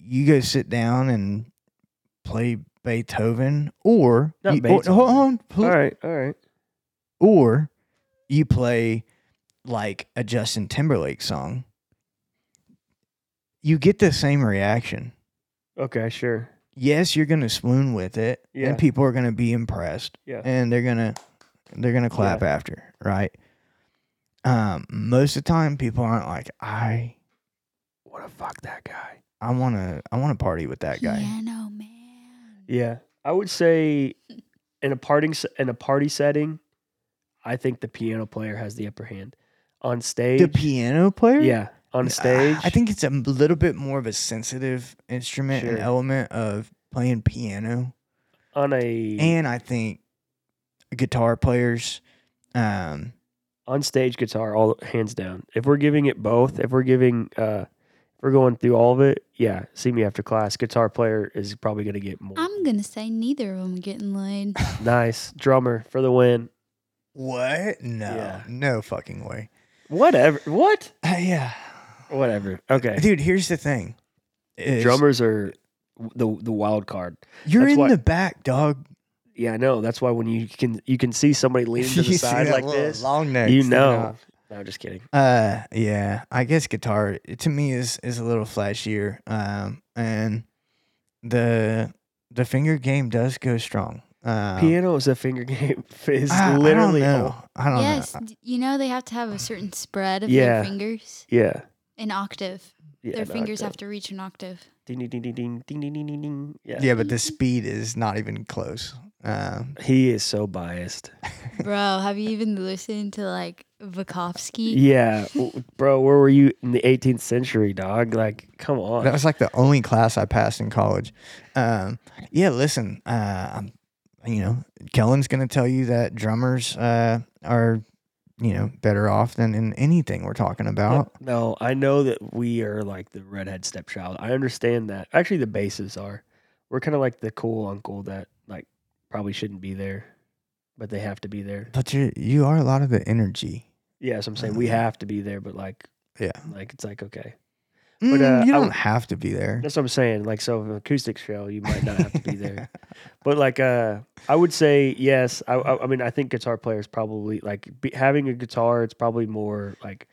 You go sit down and play Beethoven, or Not you, Beethoven. hold on, pl- All right. All right. or you play like a Justin Timberlake song, you get the same reaction. Okay. Sure. Yes, you're gonna swoon with it, Yeah. and people are gonna be impressed, Yeah. and they're gonna they're gonna clap after, right? Um, most of the time, people aren't like I want to fuck that guy. I want to. I want to party with that guy. Piano man. Yeah, I would say in a parting in a party setting, I think the piano player has the upper hand. On stage, The piano player. yeah, on stage, I think it's a little bit more of a sensitive instrument and element of playing piano. on a And I think guitar players, um, on stage guitar, all hands down. If we're giving it both, if we're giving, uh, if we're going through all of it, yeah, see me after class. Guitar player is probably gonna get more. I'm gonna say neither of them are getting laid. nice drummer for the win. what? No, Yeah. no fucking way. Whatever. What? Uh, yeah, Whatever. Okay. dude. Here's the thing: is Drummers are the the wild card. You're that's in why- the back, dog. Yeah, I know. That's why when you can you can see somebody leaning to You the see side that like little this, long neck. you sticking know. out. No, I'm just kidding. Uh, yeah. I guess guitar to me is is a little flashier. Um, and the the finger game does go strong. Um, Piano is a finger game. Is I, literally I don't know. I don't yes, know. d- you know they have to have a certain spread of Yeah. their fingers. yeah. An octave. Yeah, their no, fingers I have to reach an octave. Ding ding ding ding ding ding ding ding ding ding. Yeah. Yeah, but the speed is not even close. Um, He is so biased. Bro, have you even listened to like Vukovsky? Yeah, bro. Where were you in the 18th century, dog? Like, come on. that was like the only class I passed in college. Um, yeah, listen, uh, I'm, you know, Kellen's gonna tell you that drummers uh, are, you know, better off than in anything we're talking about. No, I know that we are like the redhead stepchild. I understand that. Actually, the bases are. We're kind of like the cool uncle that like probably shouldn't be there, but they have to be there. But you you are a lot of the energy. Yeah, so I'm saying we Uh-huh. have to be there, but like, Yeah. like it's like okay. Mm, uh, you I don't w- have to be there. That's what I'm saying. Like, so an acoustic show, you might not have to be there. But like, uh, I would say yes. I, I, I mean, I think guitar players probably like be, having a guitar. It's probably more like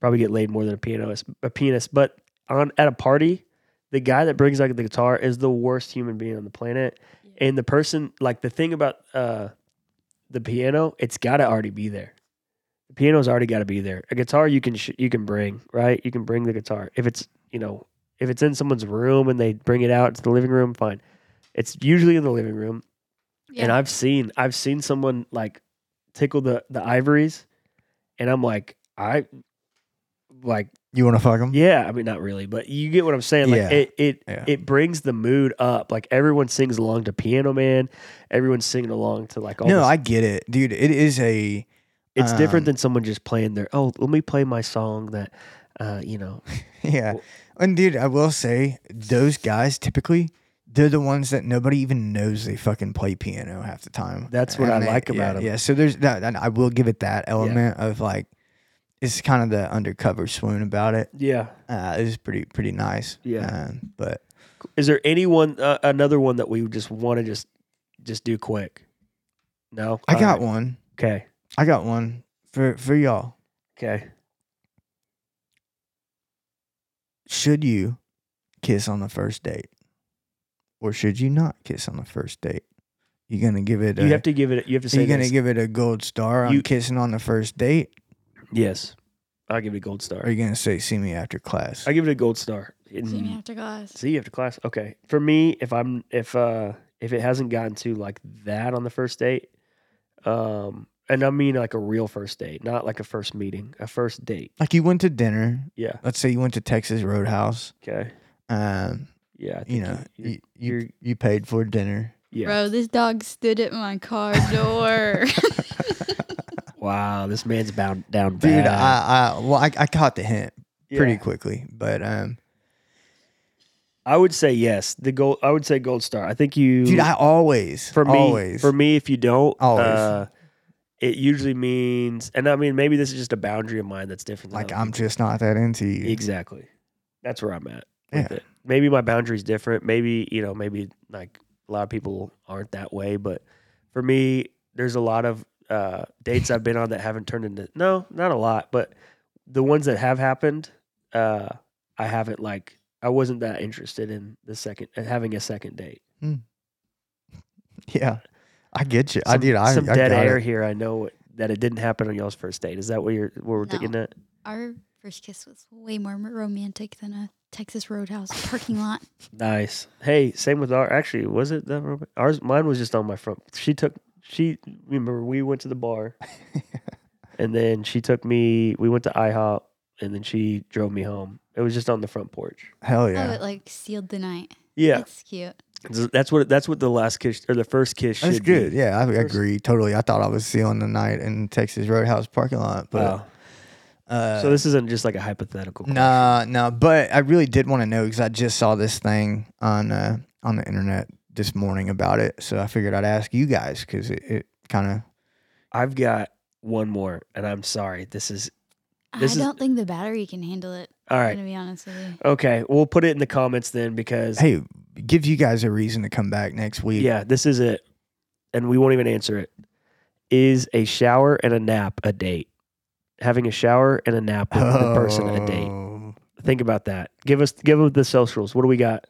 probably get laid more than a pianist. A pianist, but on at a party, the guy that brings like the guitar is the worst human being on the planet. And the person, like the thing about uh, the piano, it's got to already be there. The piano's already got to be there. A guitar you can sh- you can bring right. You can bring the guitar if it's you know if it's in someone's room and they bring it out to the living room, fine. It's usually in the living room, and I've seen I've seen someone like tickle the the ivories, and I'm like I like You want to fuck them? yeah. I mean not really, but you get what I'm saying. Like Yeah. it it Yeah. it brings the mood up. Like everyone sings along to Piano Man, everyone's singing along to like all. No, this- I get it, dude. It is a it's different um, than someone just playing their oh let me play my song that uh you know yeah. And dude, I will say those guys typically they're the ones that nobody even knows they fucking play piano half the time. That's what I they- like yeah, about 'em. Yeah, so there's that. and I will give it that element of like it's kind of the undercover swoon about it. yeah. Uh, it's pretty pretty nice. Yeah. Um, but Is there anyone uh, another one that we just want to just just do quick? No, I All got right. one. Okay, I got one for for y'all. okay. Should you kiss on the first date, or should you not kiss on the first date? You gonna give it? You a, have to give it. You have to Are say you gonna this. give it a gold star on You- kissing on the first date? yes. I'll give it a gold Or star. are you gonna say see me after class? I give it a gold star. See me after class. See you after class. Okay. For me, if I'm if uh if it hasn't gotten to like that on the first date, um, and I mean like a real first date, not like a first meeting, a first date. like you went to dinner. Yeah. Let's say you went to Texas Roadhouse. Okay. Um, Yeah. I you think know, you're- you you, you're- you paid for dinner. yeah. Bro, this dog stood at my car door. Wow. This man's bound down Dude, bad. I, I well, I, I caught the hint pretty quickly, but um, I would say yes. The gold. I would say gold star. I think you. dude, I always for me, always for me, if you don't, Always. uh, it usually means, and I mean, maybe this is just a boundary of mine that's different. like I'm just not that into you. exactly. That's where I'm at with Yeah. it. Maybe my boundary's different. Maybe you know, maybe like a lot of people aren't that way, but for me, there's a lot of uh, dates I've been on that haven't turned into no, not a lot, but the ones that have happened, uh, I haven't like. I wasn't that interested in the second in having a second date. Yeah, I get you. I did. I some I dead got air it. here. I know that it didn't happen on y'all's first date. Is that what you're what we're No. thinking? That Our First kiss was way more romantic than a Texas Roadhouse parking lot. Nice. Hey, same with our. Actually, was it that rom- ours? Mine was just on my front. She took. She remember we went to the bar, and then she took me. We went to IHOP, and then she drove me home. It was just on the front porch. Hell yeah! Oh, yeah. it like sealed the night. Yeah, It's cute. That's what. That's what the last kiss or the first kiss That's should good. be. Yeah, I First- agree totally. I thought I was sealing the night in Texas Roadhouse parking lot, but Wow. uh, so this isn't just like a hypothetical. question. Nah, no, but I really did want to know because I just saw this thing on uh, on the internet this morning about it, so I figured I'd ask you guys because it, it kind of I've got one more, and I'm sorry. This is This I don't think the battery can handle it. All I'm gonna be honest with you. Okay, we'll put it in the comments then because hey give you guys a reason to come back next week. yeah, this is it, and we won't even answer it. Is a shower and a nap a date? Having a shower and a nap with the person a date. Oh, Think about that. Give us give us the socials. What do we got?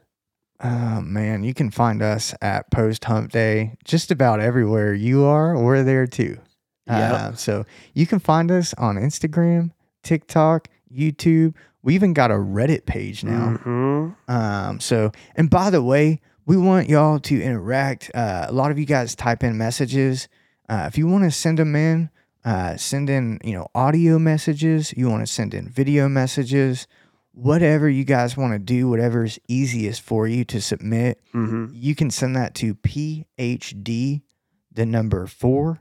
Oh man, you can find us at Post Hump Day just about everywhere you are. We're there too. Yep. Uh, so you can find us on Instagram, TikTok, YouTube. We even got a Reddit page now. Mhm. Um, so, and by the way, we want y'all to interact. Uh, a lot of you guys type in messages. Uh, if you want to send them in, uh, send in, you know, audio messages. You want to send in video messages. Whatever you guys want to do, whatever's easiest for you to submit, Mhm. you can send that to phd, the number four,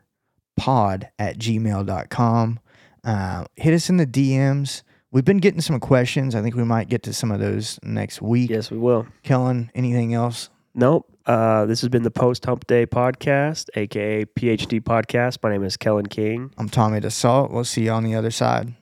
pod at gmail.com. Uh, hit us in the DMs. We've been getting some questions. I think we might get to some of those next week. Yes, we will. Kellen, anything else? Nope. Uh, this has been the Post Hump Day podcast, aka PhD podcast. My name is Kellen King. I'm Tommy DeSalt. We'll see you on the other side.